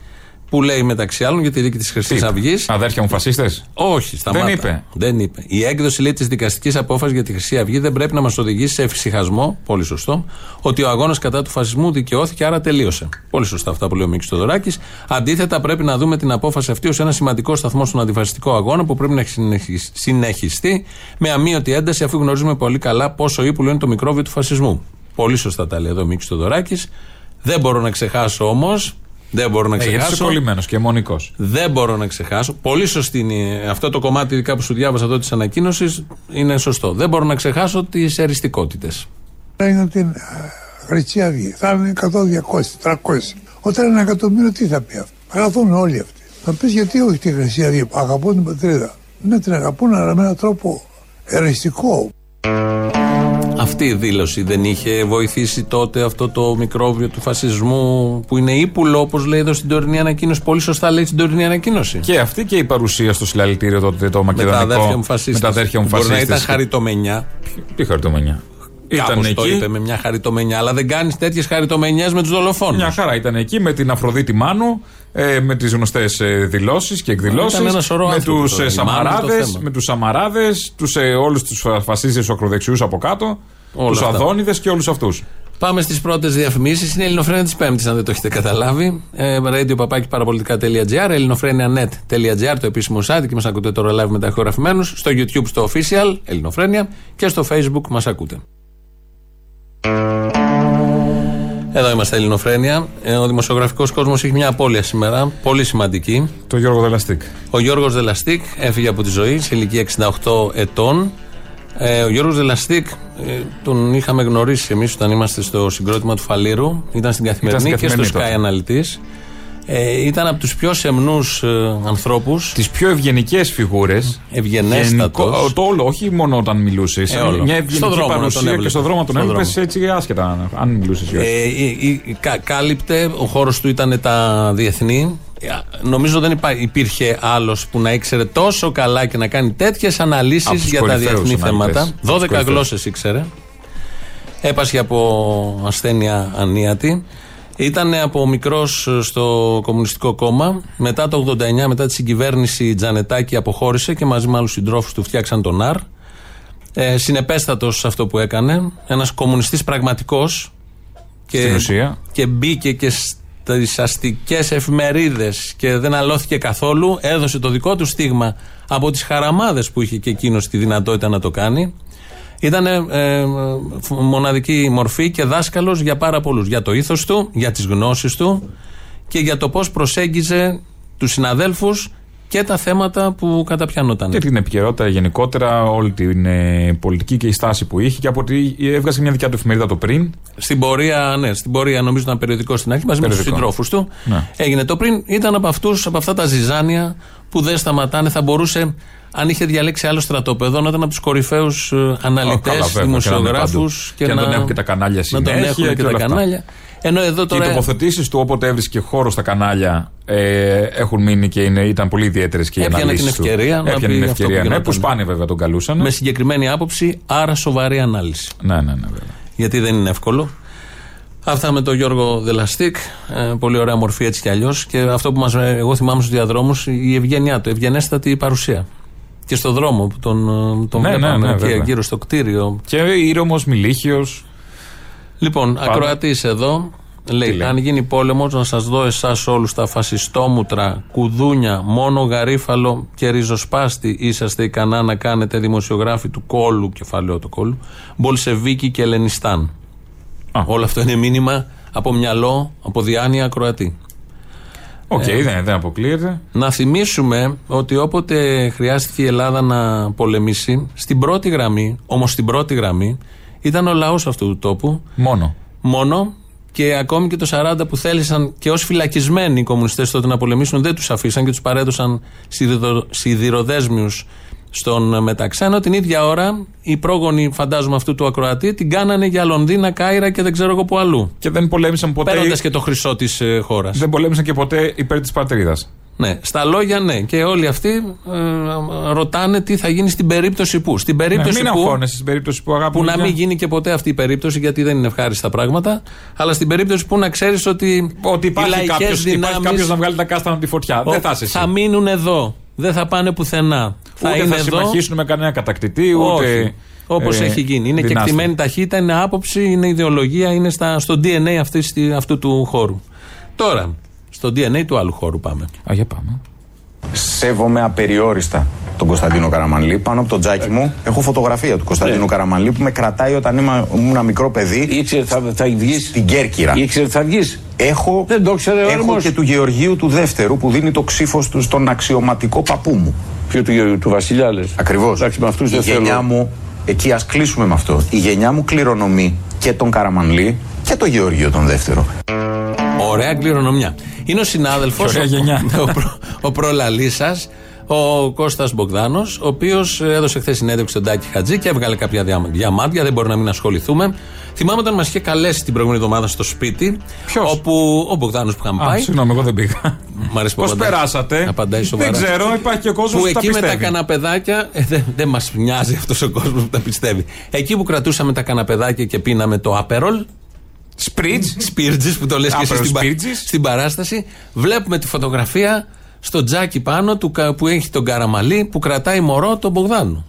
B: που λέει μεταξύ άλλων για τη δίκη της Χρυσής
C: Τι,
B: Αυγής.
C: Αδέρφια μου φασίστες;
B: Όχι, σταμάτα.
C: Δεν είπε.
B: Δεν είπε. Η έκδοση λέει της δικαστικής απόφασης για τη Χρυσή Αυγή δεν πρέπει να μας οδηγήσει σε εφησυχασμό, πολύ σωστό, ότι ο αγώνας κατά του φασισμού δικαιώθηκε, άρα τελείωσε. Πολύ σωστά αυτά που λέει ο Μίκης Τωδωράκη. Αντίθετα, πρέπει να δούμε την απόφαση αυτή ως ένα σημαντικό σταθμό στον αντιφασιστικό αγώνα που πρέπει να συνεχισ- συνεχιστεί με αμύωτη ένταση, αφού γνωρίζουμε πολύ καλά πόσο ύπουλο είναι το μικρόβιο του φασισμού. Πολύ σωστά τα λέει εδώ ο Μίκης Τωδωράκη. Δεν μπορώ να ξεχάσω όμως. Δεν μπορώ να
C: Ε, γιατί είσαι
B: ξεχάσω.
C: κολλημένος και μονικό.
B: Δεν μπορώ να ξεχάσω. Πολύ σωστή είναι αυτό το κομμάτι, ειδικά που σου διάβασα εδώ της ανακοίνωσης, είναι σωστό. Δεν μπορώ να ξεχάσω τις εριστικότητες.
I: είναι την ε, Χρυσή Αυγή. Θα είναι 100, 200, 300. Όταν είναι ένα εκατομμύριο, τι θα πει αυτό. Αγαπούν όλοι αυτοί. Θα πεις γιατί όχι τη Χρυσή Αυγή. Αγαπούν την πατρίδα. Ναι, την αγαπούν, αλλά με έναν τρόπο εριστικό.
B: Αυτή η δήλωση δεν είχε βοηθήσει τότε αυτό το μικρόβιο του φασισμού που είναι ύπουλο, όπως λέει εδώ στην τωρινή ανακοίνωση. Πολύ σωστά λέει στην τωρινή ανακοίνωση.
C: Και αυτή και η παρουσία στο συλλαλητήριο τότε το
B: με τα
C: μακεδονικό.
B: αδέρφια μου φασίστε.
C: Με τα αδέρφια μου
B: Μπορεί να ήταν
C: φασίστες.
B: χαριτομενιά.
C: Τι χαριτομενιά; Ήταν
B: Κάπως το
C: εκεί.
B: είπε με μια χαριτομενιά. Αλλά δεν κάνεις τέτοιες χαριτομενιές με τους δολοφόνους.
C: Μια χαρά ήταν εκεί με την Αφροδίτη Μάνου, ε, με τις γνωστές ε, δηλώσεις και εκδηλώσεις.
B: Ήταν ένας σωρό
C: Με
B: άνθρωποι
C: τους
B: τώρα,
C: ε,
B: η Μάνου είναι το
C: Σαμαράδες,
B: θέμα.
C: με τους Σαμαράδες, τους, ε, όλους τους φασίστες ακροδεξιούς από κάτω,
B: Όλα
C: τους
B: αυτά.
C: Αδόνιδες και όλους αυτούς.
B: Πάμε στις πρώτες διαφημίσεις. Είναι η Ελληνοφρένια της Πέμπτης, αν δεν το έχετε καταλάβει. Ε, radio παπάκι παραπολιτικά.gr, ελληνοφρένια.net.gr, το επίσημο site και μας ακούτε τώρα live μεταχειογραφημένου. Στο YouTube, στο official, Ελληνοφρένια και στο Facebook μας ακούτε. Εδώ είμαστε Ελληνοφρένια. Ε, ο δημοσιογραφικός κόσμος έχει μια απώλεια σήμερα, πολύ σημαντική.
C: Το Γιώργο Δελαστίκ.
B: Ο Γιώργος Δελαστίκ έφυγε από τη ζωή σε ηλικία 68 ετών. Ε, ο Γιώργος Δελαστίκ ε, τον είχαμε γνωρίσει εμείς όταν είμαστε στο συγκρότημα του Φαλήρου. Ήταν στην Καθημερινή,
C: στην
B: και στο
C: Καθημερινή
B: Sky Αναλυτή. Ε, ήταν από τους πιο σεμνούς ε, ανθρώπους.
C: Τις πιο ευγενικές φιγούρες.
B: Ευγενέστατος.
C: Το όλο, όχι μόνο όταν μιλούσες.
B: Ε, όλο.
C: Μια
B: Στον
C: ευγενική
B: δρόμο να τον
C: παρουσία
B: έβλεπες.
C: και στον δρόμο τον
B: Στον
C: έβλεπες
B: δρόμο.
C: έτσι άσχετα αν- αν μιλούσες.
B: Ε, ε, ε, κα- κάλυπτε, ο χώρος του ήταν τα διεθνή. Ε, Νομίζω δεν υπά- υπήρχε άλλος που να ήξερε τόσο καλά και να κάνει τέτοιες αναλύσεις
C: Από τους
B: για τα
C: κορυφαίους
B: διεθνή
C: αναλυτές.
B: θέματα.
C: Από τους
B: 12
C: κορυφαίους.
B: γλώσσες ήξερε. Έπασχε από ασθένεια ανίατη. Ήταν από μικρός στο Κομμουνιστικό Κόμμα. Μετά το 89, μετά τη συγκυβέρνηση Τζανετάκη, αποχώρησε και μαζί με άλλους συντρόφους του φτιάξαν τον ΑΡ. Ε, Συνεπέστατος σε αυτό που έκανε. Ένας κομμουνιστής πραγματικός. Και,
C: Στην ουσία.
B: και μπήκε και στι αστικές εφημερίδες και δεν αλώθηκε καθόλου. Έδωσε το δικό του στίγμα από τις χαραμάδες που είχε και εκείνος τη δυνατότητα να το κάνει. Ήταν ε, ε, μοναδική μορφή και δάσκαλος για πάρα πολλούς. Για το ήθος του, για τις γνώσεις του και για το πώς προσέγγιζε τους συναδέλφους και τα θέματα που καταπιανόταν.
C: Και την επικαιρότητα γενικότερα, όλη την ε, πολιτική και η στάση που είχε και από ότι έβγαζε μια δικιά του εφημερίδα το πριν.
B: Στην πορεία, ναι, στην πορεία νομίζω ήταν περιοδικός στην αρχή μαζί με τους
C: Περιοδικός.
B: συντρόφους του.
C: Ναι.
B: Έγινε το πριν. Ήταν από αυτούς, από αυτά τα ζυζάνια που δεν σταματάνε. Θα μπορούσε, αν είχε διαλέξει άλλο στρατόπεδο, να ήταν από τους κορυφαίους αναλυτέ,
C: καλά, βέβαια,
B: δημοσιογράφους.
C: και να τον έχουν και τα κανάλια
B: Να τον
C: συνέχεια
B: έχουν
C: και
B: και τα
C: όλα αυτά.
B: κανάλια. Ενώ εδώ
C: Και οι
B: τώρα.
C: τοποθετήσεις του όποτε έβρισκε χώρο στα κανάλια ε, έχουν μείνει και είναι, ήταν πολύ ιδιαίτερες και οι
B: Έπιανε
C: αναλύσεις
B: την ευκαιρία
C: του.
B: να
C: Έπιανε
B: πει
C: την
B: αυτό που
C: ευκαιρία, ναι,
B: γινόταν.
C: που σπάνια βέβαια τον καλούσαν.
B: Με συγκεκριμένη άποψη, άρα σοβαρή ανάλυση.
C: Ναι, ναι, ναι, βέβαια.
B: γιατί δεν είναι εύκολο. Αυτά με τον Γιώργο Δελαστίκ. Ε, πολύ ωραία μορφή έτσι κι αλλιώς. Και αυτό που μας, ε, εγώ θυμάμαι στους διαδρόμους, η ευγένειά του, ευγενέστατη παρουσία. Και στο δρόμο που τον, ε, τον
C: Ναι, ναι,
B: βλέπαμε
C: ναι,
B: εκεί
C: βέβαια.
B: γύρω στο κτίριο.
C: Και ήρεμος, μιλίχιο.
B: Λοιπόν,
C: Πάντα.
B: ακροατής εδώ. Λέει,
C: λέει;
B: αν γίνει πόλεμος, να σας δω εσάς όλους τα φασιστόμουτρα, κουδούνια, μόνο γαρίφαλο και ριζοσπάστη είσαστε ικανά να κάνετε δημοσιογράφοι του κόλου, κεφαλαίο του κόλου, Μπολσεβίκη και Ελενιστάν.
C: Α.
B: Όλο αυτό είναι μήνυμα από μυαλό, από διάνοια ακροατή.
C: Οκ,
B: Ε.
C: δεν, δεν αποκλείεται.
B: Να θυμίσουμε ότι όποτε χρειάστηκε η Ελλάδα να πολεμήσει, στην πρώτη γραμμή, όμως στην πρώτη γραμμή, ήταν ο λαός αυτού του τόπου.
C: Μόνο.
B: Μόνο και ακόμη και το 40 που θέλησαν και ως φυλακισμένοι οι κομμουνιστές τότε να πολεμήσουν, δεν τους αφήσαν και τους παρέδωσαν σιδηροδέσμιους στον μεταξά. Ενώ την ίδια ώρα οι πρόγονοι, φαντάζομαι, αυτού του ακροατή την κάνανε για Λονδίνα, Κάιρα και δεν ξέρω εγώ που αλλού.
C: Και δεν πολέμησαν ποτέ.
B: Παίρνοντας και το χρυσό της ε, χώρας.
C: Δεν πολέμησαν και ποτέ υπέρ της πατρίδας.
B: Ναι, στα λόγια ναι. Και όλοι αυτοί ε, ρωτάνε τι θα γίνει στην περίπτωση που. Στην περίπτωση
C: Ναι, μην
B: που.
C: αγχώνεσαι στην περίπτωση που αγάπη
B: Που
C: μου,
B: να
C: παιδιά.
B: μην γίνει και ποτέ αυτή η περίπτωση, γιατί δεν είναι ευχάριστα πράγματα. Αλλά στην περίπτωση που να ξέρεις ότι.
C: Ότι
B: οι
C: υπάρχει
B: λαϊκές
C: κάποιο
B: δυνάμεις
C: κάποιος να βγάλει τα κάστανα από τη φωτιά. Δεν θα είσαι εσύ.
B: θα μείνουν εδώ. Δεν θα πάνε πουθενά. θα
C: Ούτε
B: είναι
C: θα
B: εδώ.
C: συμμαχίσουν με κανένα κατακτητή, ούτε.
B: Όχι. Όπως
C: ε,
B: έχει γίνει. Είναι
C: δυνάστη.
B: κεκτημένη ταχύτητα, είναι άποψη, είναι ιδεολογία, είναι στα, στο DNA αυτής, αυτού του χώρου. Τώρα, στο DNA του άλλου χώρου πάμε.
C: Α, για πάμε.
J: Σέβομαι απεριόριστα τον Κωνσταντίνο Καραμανλή. Πάνω από το τζάκι μου έχω φωτογραφία του Κωνσταντίνου
K: Ναι.
J: Καραμανλή που με κρατάει όταν είμαι- ήμουν μικρό παιδί
K: Ήξερε θα, θα βγεις;
J: στην Κέρκυρα.
K: Ήξερε θα βγεις;
J: Έχω,
K: Δεν το ήξερε ο
J: έχω
K: έρμος.
J: και του Γεωργίου του δεύτερου που δίνει το ξύφος του στον αξιωματικό παππού μου.
K: Ποιο του, Γεωργίου, του Βασιλιά λες.
J: Ακριβώς.
K: Εντάξει, με αυτούς
J: Η
K: δεν
J: γενιά
K: θέλω.
J: μου, εκεί ας κλείσουμε με αυτό. Η γενιά μου κληρονομεί και τον Καραμανλή και τον Γεωργίο τον δεύτερο.
B: Ωραία κληρονομιά. Είναι ο συνάδελφος.
C: Και ωραία γενιά.
B: Ο, προ, ο προλαλή σα, ο Κώστας Μπογδάνος, ο οποίος έδωσε χθες συνέντευξη στον Τάκη Χατζή και έβγαλε κάποια δια- διαμάντια. Δεν μπορεί να μην ασχοληθούμε. Θυμάμαι όταν μας είχε καλέσει την προηγούμενη εβδομάδα στο σπίτι.
C: Ποιος;
B: Όπου ο Μπογδάνος που είχαμε
C: Α,
B: πάει.
C: συγγνώμη, εγώ δεν πήγα.
B: Μ' αρέσει που
C: Πώς
B: απαντάει.
C: περάσατε;
B: Απαντάει σοβαρά.
C: Δεν ξέρω, υπάρχει και ο κόσμος
B: Που
C: που, τα
B: εκεί με τα
C: πιστεύει.
B: καναπεδάκια. ε, δεν δεν μας νοιάζει αυτός ο κόσμος που τα πιστεύει. Εκεί που κρατούσαμε τα καναπεδάκια και πίναμε το Aperol,
C: Σπρίτζ.
B: Σπίρτζης που το λες και εσύ
C: Aperol
B: στην, πα-
C: Spirits.
B: στην παράσταση. Βλέπουμε τη φωτογραφία στο τζάκι πάνω του κα- που έχει τον καραμαλί που κρατάει μωρό τον Μπογδάνου.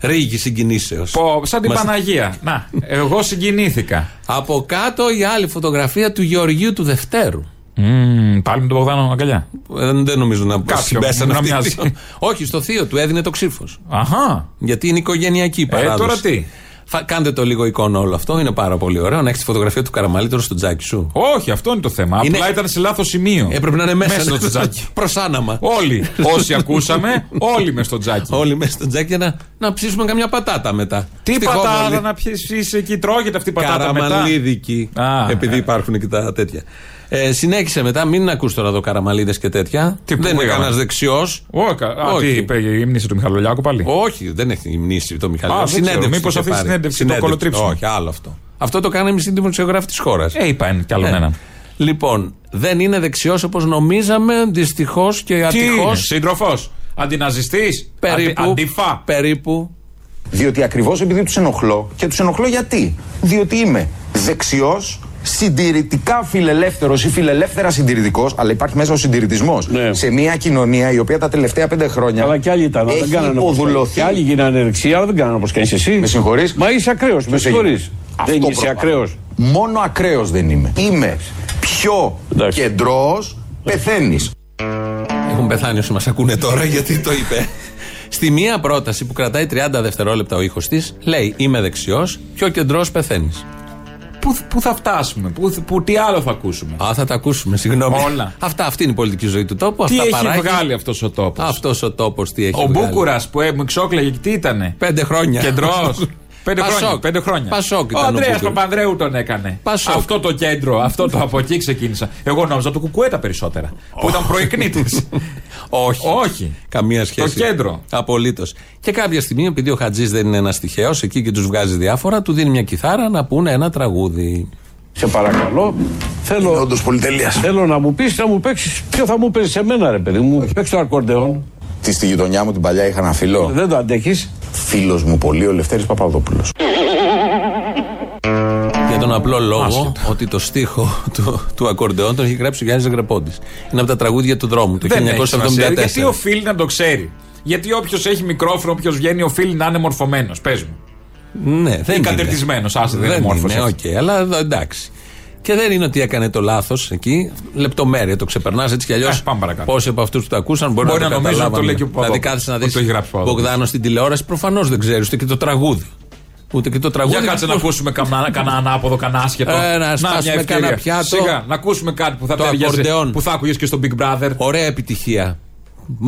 B: Ρίγη συγκινήσεως.
C: Πω, σαν την Παναγία. Να, εγώ συγκινήθηκα.
B: Από κάτω η άλλη φωτογραφία του Γεωργίου του Δευτέρου.
C: Μμμ, Πάλι με τον Μπογδάνο αγκαλιά.
B: Ε, δεν νομίζω να
C: Κάποιο,
B: συμπέσανε
C: να
B: αυτοί οι
C: μοιάζει.
B: δύο. Όχι, στο θείο του έδινε το ξύφος.
C: Αχά.
B: Γιατί είναι οικογενειακή η παράδοση.
C: Ε, τώρα τι;
B: Φα- Κάντε το λίγο εικόνα όλο αυτό, είναι πάρα πολύ ωραίο. Να έχεις τη φωτογραφία του Καραμαλή τώρα στο τζάκι σου.
C: Όχι, αυτό είναι το θέμα.
B: Είναι-
C: Απλά ήταν σε λάθος σημείο.
B: Έπρεπε να είναι μέσα,
C: Μέσα στο τζάκι.
B: Προς άναμα.
C: Όλοι. Όσοι ακούσαμε, όλοι μες στο τζάκι.
B: Όλοι μέσα στο τζάκι για να, να ψήσουμε καμιά πατάτα μετά.
C: Τι
B: Στη
C: πατάτα
B: Χόβολη.
C: να πιεις εκεί, τρώγεται αυτή η πατάτα μετά.
B: Καραμαλίδικη.
C: Α,
B: επειδή
C: ε.
B: υπάρχουν και τα τέτοια. Ε, συνέχισε μετά, μην ακούς τώρα εδώ καραμαλίδες και τέτοια.
C: Τι, πού
B: δεν είναι
C: πήγαμε;
B: κανένας δεξιός.
C: Ω, κα- Α, τι είπε, η μνήση του Μιχαλολιάκου πάλι;
B: Όχι, δεν έχει μνήσει το Μιχαλή.
C: Α, δεν ξέρω. Μήπως
B: είχε
C: αυτή η
B: πάρει.
C: συνέντευξη το κολοτρίψιμο.
B: Όχι, άλλο αυτό. Αυτό το κάναμε εμεί οι δημοσιογράφοι της χώρας.
C: Ε, είπα είναι κι άλλον έναν.
B: Λοιπόν, δεν είναι δεξιός όπως νομίζαμε, δυστυχώς και
C: Τι
B: ατυχώς.
C: είναι, σύντροφος, αντιναζιστής,
B: Περίπου.
C: αντιφά.
B: Περίπου.
J: Διότι ακριβώς επειδή τους ενοχλώ και τους ενοχλώ γιατί; Διότι είμαι δεξιός, συντηρητικά φιλελεύθερος ή φιλελεύθερα συντηρητικός, αλλά υπάρχει μέσα ο συντηρητισμός
K: Ναι.
J: σε μια κοινωνία η οποία τα τελευταία πέντε χρόνια.
K: Αλλά και άλλοι ήταν.
J: έχει
K: Δεν κάνανε όπως
J: υποδουλωθεί.
K: Και άλλοι γίνανε δεξιά, αλλά δεν κάνανε όπως κάνεις εσύ.
J: Με συγχωρείς;
K: Μα είσαι ακραίος, με
J: Ποιος
K: συγχωρείς.
J: έγινε;
K: Δεν
J: Αυτό
K: είσαι
J: προπάνω.
K: ακραίος.
J: Μόνο ακραίος δεν είμαι. Είμαι πιο
K: Εντάξει.
J: κεντρός, πεθαίνεις.
B: Έχουν πεθάνει όσοι μας ακούνε τώρα γιατί το είπε. Στη μία πρόταση που κρατάει 30 δευτερόλεπτα ο ήχος της, λέει Είμαι δεξιός, πιο κεντρός πεθαίνεις.
C: Πού, πού θα φτάσουμε, πού, πού, τι άλλο θα ακούσουμε;
B: Α, θα τα ακούσουμε, συγγνώμη.
C: Όλα.
B: Αυτά, αυτή είναι η πολιτική ζωή του τόπου.
C: τι
B: αυτά
C: έχει
B: παράγει.
C: βγάλει αυτός ο τόπος;
B: Αυτός ο τόπος τι έχει
C: Ο
B: βγάλει.
C: Μπούκουρας που ε, μου εξόκλαγε και τι ήτανε;
B: Πέντε χρόνια.
C: Κεντρός. Πέντε
B: Πασόκ.
C: χρόνια. Πέντε χρόνια.
B: Πασόκ
C: ο
B: ήταν ο
C: Ανδρέας
B: Μπούκουρας.
C: Παπανδρέου τον έκανε.
B: Πασόκ.
C: Αυτό το κέντρο, αυτό το από εκεί ξεκίνησα. Εγώ νόμιζα το κουκουέ τα περισσότερα. Που ήταν προεκνήτης.
B: Όχι.
C: Όχι.
B: Καμία σχέση.
C: κέντρο.
B: Απολύτως. Και κάποια στιγμή, επειδή ο Χατζής δεν είναι ένας τυχαίος, εκεί και τους βγάζει διάφορα, του δίνει μια κιθάρα να πούνε ένα τραγούδι.
K: Σε παρακαλώ. Θέλω,
J: Όντως πολυτελείας.
K: θέλω να μου πεις, να μου παίξεις. Ποιο θα μου παίζει σε μένα, ρε παιδί μου. Παίξει το ακορντεόν.
J: Τι στη γειτονιά μου την παλιά είχα ένα φίλο.
K: Δεν το αντέχεις.
J: Φίλος μου πολύ, ο Λευτέρης Παπαδόπουλος.
B: Για τον απλό λόγο ότι το στίχο του, του ακορντεόν τον έχει γράψει ο Γιάννης Ζαγρεπόντη. Είναι από τα τραγούδια του δρόμου του
C: Δεν έχει σημασία.
B: 1974.
C: Γιατί οφείλει να το ξέρει. Γιατί όποιος έχει μικρόφωνο, όποιος βγαίνει, οφείλει να είναι μορφωμένος. Πες μου.
B: Ναι, δεν
C: Ή
B: είναι.
C: καταρτισμένος, άσε, δεν είναι μόρφος
B: είναι,
C: έτσι.
B: οκ, αλλά εδώ εντάξει. Και δεν είναι ότι έκανε το λάθος εκεί. Λεπτομέρεια το ξεπερνάς έτσι κι αλλιώς.
C: Ε, πάμε παρακάτω.
B: Πόσοι από αυτούς που το ακούσαν μπορεί,
C: Μπορεί
B: να,
C: να
B: το
C: νομίζουν ότι το
B: καταλάβανε.
C: λέει και ο
B: Δηλαδή
C: Παπαδόπουλος.
B: κάθεσαι να
C: Ότι το έχει
B: δει
C: γράψει ο Παπαδόπουλος.
B: Μπογδάνο στην τηλεόραση. Προφανώς δεν ξέρεις ούτε και το τραγούδι. Ούτε και το τραγούδι.
C: Για κάτσε να ακούσουμε κανένα κανένα ανάποδο, κανένα άσχετο.
B: Ε, να
C: μια
B: σπάσουμε
C: ευκαιρία.
B: κανένα πιάτο.
C: Σιγά, να ακούσουμε κάτι που θα
B: Το
C: ταιριάζει,
B: ακορντεόν.
C: που θα άκουγες και στο Big Brother.
B: Ωραία επιτυχία.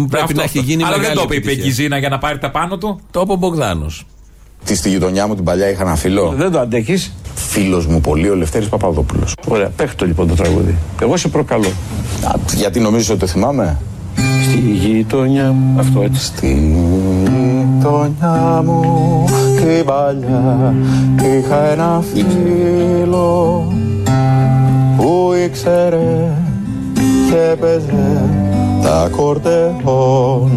B: Πρέπει
C: Αυτό,
B: να έχει
C: αυτό.
B: γίνει
C: Αλλά δεν
B: μεγάλη
C: το είπε η
B: επιτυχία.
C: Πεκυζίνα για να πάρει τα πάνω του.
B: Το είπε ο Μπογδάνος.
J: Τι στη γειτονιά μου την παλιά είχα ένα φίλο.
K: Δεν το αντέχεις.
J: Φίλος μου πολύ, ο Λευτέρης Παπαδόπουλος.
K: Ωραία, παίχτω λοιπόν το τραγούδι. Εγώ σε προκαλώ.
J: Α, γιατί νομίζω ότι το θυμάμαι;
K: Στη γειτονιά μου. Αυτό έτσι.
J: Στη γειτονιά μου την παλιά είχα ένα φίλο που ήξερε και παίζε τα κορτεόν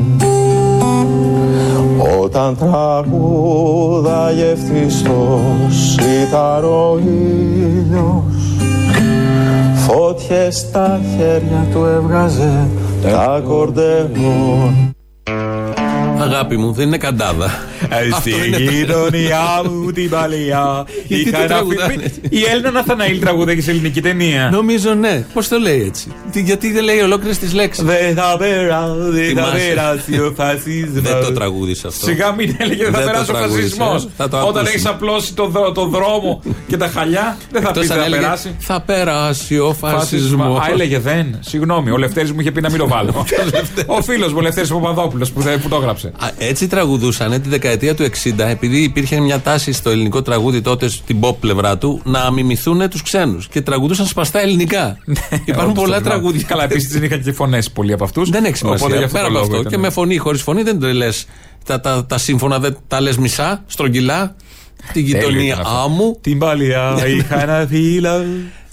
J: όταν τραγούδαγε ευτυχώς ήταν ο ήλιος Φώτιες στα χέρια του έβγαζε τα κορτεόν
B: Αγάπη μου, δεν είναι καντάδα.
C: Στη
B: Αυτό είναι το-
C: γειτονιά μου την παλιά.
B: Γιατί
C: είχα
B: το
C: ένα
B: τραγουδάνε
C: φίλο-
B: έτσι.
C: Η Έλληνα Ναθαναήλ τραγουδάει και σε ελληνική ταινία.
B: Νομίζω ναι. Πώς το λέει έτσι; Τι- Γιατί δεν λέει ολόκληρες τις λέξεις;
C: Δεν θα περάσει, δεν θα
B: Θυμάσαι.
C: περάσει ο φασισμός.
B: Δεν το τραγούδισε αυτό.
C: Σιγά μην έλεγε δεν θα
B: Δεν το
C: περάσει ο
B: τραγούδισε,
C: φασισμός.
B: ε. Θα το
C: Όταν
B: ακούσουμε.
C: έχεις απλώσει το, δρο- το δρόμο και τα χαλιά, δεν θα πεις
B: Εκτός αν
C: θα
B: έλεγε,
C: περάσει.
B: Θα περάσει ο φασισμός.
C: Α, έλεγε δεν. Συγγνώμη, ο Λευτέρης μου είχε πει να μην το βάλω. ο φίλος μου, ο Λευτέρης Παπαδόπουλος που, δεν- που το έγραψε.
B: Α, Έτσι τραγουδούσαν τη δεκαετία του 60, επειδή υπήρχε μια τάση στο ελληνικό τραγούδι τότε, στην pop πλευρά του, να μιμηθούν τους ξένους. Και τραγουδούσαν σπαστά ελληνικά. Υπάρχουν
C: Όντως,
B: πολλά
C: το θυμάμαι.
B: τραγούδια.
C: Καλά, επίσης δεν είχαν και φωνές πολλοί από αυτούς.
B: Δεν έχει σημασία. Πέρα από αυτό. Και με φωνή, χωρίς φωνή δεν τρελέ. Τα, τα, τα σύμφωνα δεν τα λες μισά, στρογγυλά. Τη γειτονία άμμου.
C: Την παλιά είχα ένα φίλο.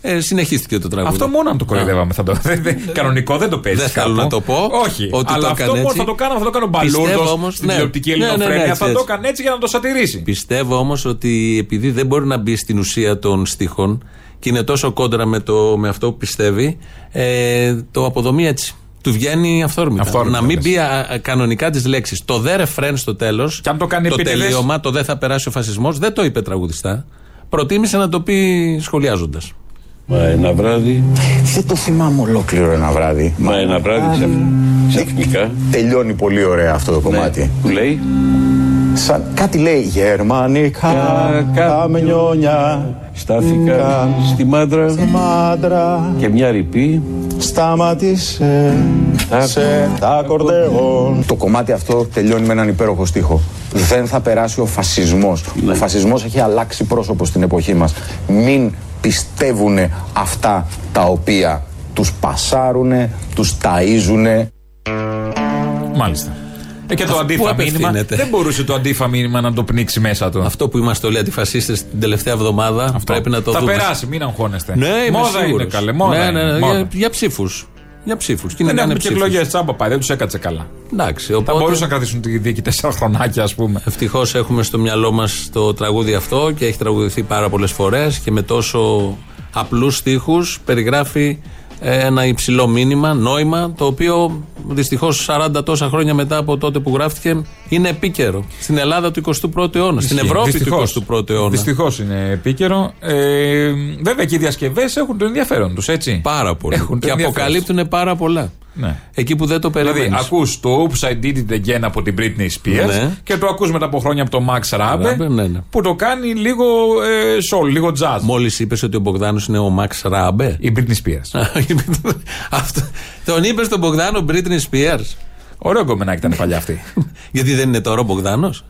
B: Ε, συνεχίστηκε το τραγούδι.
C: Αυτό μόνο αν το κοροϊδεύαμε θα το. δεν- δεν- Κανονικό δεν το παίζει.
B: Δεν θέλω να το πω.
C: Όχι.
B: Ότι
C: αλλά
B: το
C: αυτό
B: έκανε
C: μόνο
B: έτσι.
C: θα το κάνω, θα το κάνω
B: Πιστεύω
C: μπαλούρδος
B: όμως,
C: στην
B: ναι.
C: τηλεοπτική
B: Ναι, ναι, ναι,
C: ελληνοφρένεια.
B: έτσι,
C: Θα το
B: έτσι.
C: έκανε έτσι για να το σατυρήσει.
B: Πιστεύω όμως ότι επειδή δεν μπορεί να μπει στην ουσία των στίχων και είναι τόσο κόντρα με, το, με αυτό που πιστεύει, ε, το αποδομεί έτσι. Του βγαίνει αυθόρμητα.
C: Αυθόρμητα,
B: να μην
C: λες.
B: μπει α, α, κανονικά τις λέξεις. Το δε ρεφρέν στο τέλος.
C: Και αν το κάνει επίτηδες.
B: τελείωμα, το δε θα περάσει ο φασισμός, δεν το είπε τραγουδιστά. Προτίμησε να το πει σχολιάζοντας.
K: Μα ένα βράδυ,
J: Δεν το θυμάμαι ολόκληρο ένα βράδυ.
K: μα ένα βράδυ ξαφ- ξαφνικά.
J: Τελειώνει πολύ ωραία αυτό το κομμάτι.
K: Που λέει,
J: Σαν κάτι λέει γερμανικά καμιόνια
K: στάθηκα
J: Κα-
K: στη μάντρα
J: μάντρα
K: και μια ρηπή
J: σταματήσε
K: Τα-
J: σε τα ακορδεόν. Το κομμάτι αυτό τελειώνει με έναν υπέροχο στίχο. Δεν θα περάσει ο φασισμός. Ο φασισμός έχει αλλάξει πρόσωπο στην εποχή μας. Μην πιστεύουν αυτά τα οποία τους πασάρουνε, τους ταΐζουνε.
C: Μάλιστα. Ε, και το
B: Πού
C: αντίφα μήνυμα.
B: απευθύνεται;
C: Δεν μπορούσε το αντίφα μήνυμα να το πνίξει μέσα του.
B: Αυτό που είμαστε όλοι αντιφασίστες την τελευταία εβδομάδα
C: Αυτό.
B: πρέπει να το
C: θα
B: δούμε.
C: περάσει, μην αγχώνεστε.
B: Ναι, είμαι
C: μόδα
B: σίγουρος.
C: είναι καλέ. Μόδα
B: ναι,
C: είναι,
B: ναι,
C: μόδα.
B: Για, για ψήφους. Για ψήφους. Και είναι
C: Δεν
B: να
C: έχουμε
B: είναι
C: και
B: ψήφους;
C: εκλογές τσάμπα πάει, δεν τους έκατσε καλά.
B: Εντάξει,
C: Θα
B: οπότε.
C: μπορούσαν να κρατήσουν τη δίκη τέσσερα χρονάκια, ας πούμε.
B: Ευτυχώς έχουμε στο μυαλό μας το τραγούδι αυτό και έχει τραγουδηθεί πάρα πολλές φορές και με τόσο απλούς στίχους περιγράφει ε, ένα υψηλό μήνυμα, νόημα, το οποίο δυστυχώς 40 τόσα χρόνια μετά από τότε που γράφτηκε είναι επίκαιρο. Στην Ελλάδα του 21ου αιώνα, στην Ευρώπη του 21ου αιώνα.
C: Δυστυχώς είναι επίκαιρο. Ε, βέβαια και οι διασκευές έχουν το ενδιαφέρον τους, έτσι.
B: Πάρα πολύ.
C: Έχουν το
B: και
C: ενδιαφέρον
B: αποκαλύπτουν πάρα πολλά.
C: Ναι.
B: Εκεί που δεν το
C: Δηλαδή,
B: περιμένεις.
C: ακούς το Oops, I Did It Again από την Britney Spears
B: Ναι.
C: και το ακούς μετά από χρόνια από το Max Rabe
B: Rabe, ναι, ναι.
C: που το κάνει λίγο ε, soul, λίγο jazz.
B: Μόλις είπες ότι ο Μπογδάνος είναι ο Μαξ Ράμπε.
C: Η Britney Spears.
B: Αυτό. Τον είπες στον Μπογδάνο Britney Spears.
C: Ωραίο κομμενάκι ήταν παλιά αυτή.
B: Γιατί δεν είναι τώρα ο Μπογδάνος;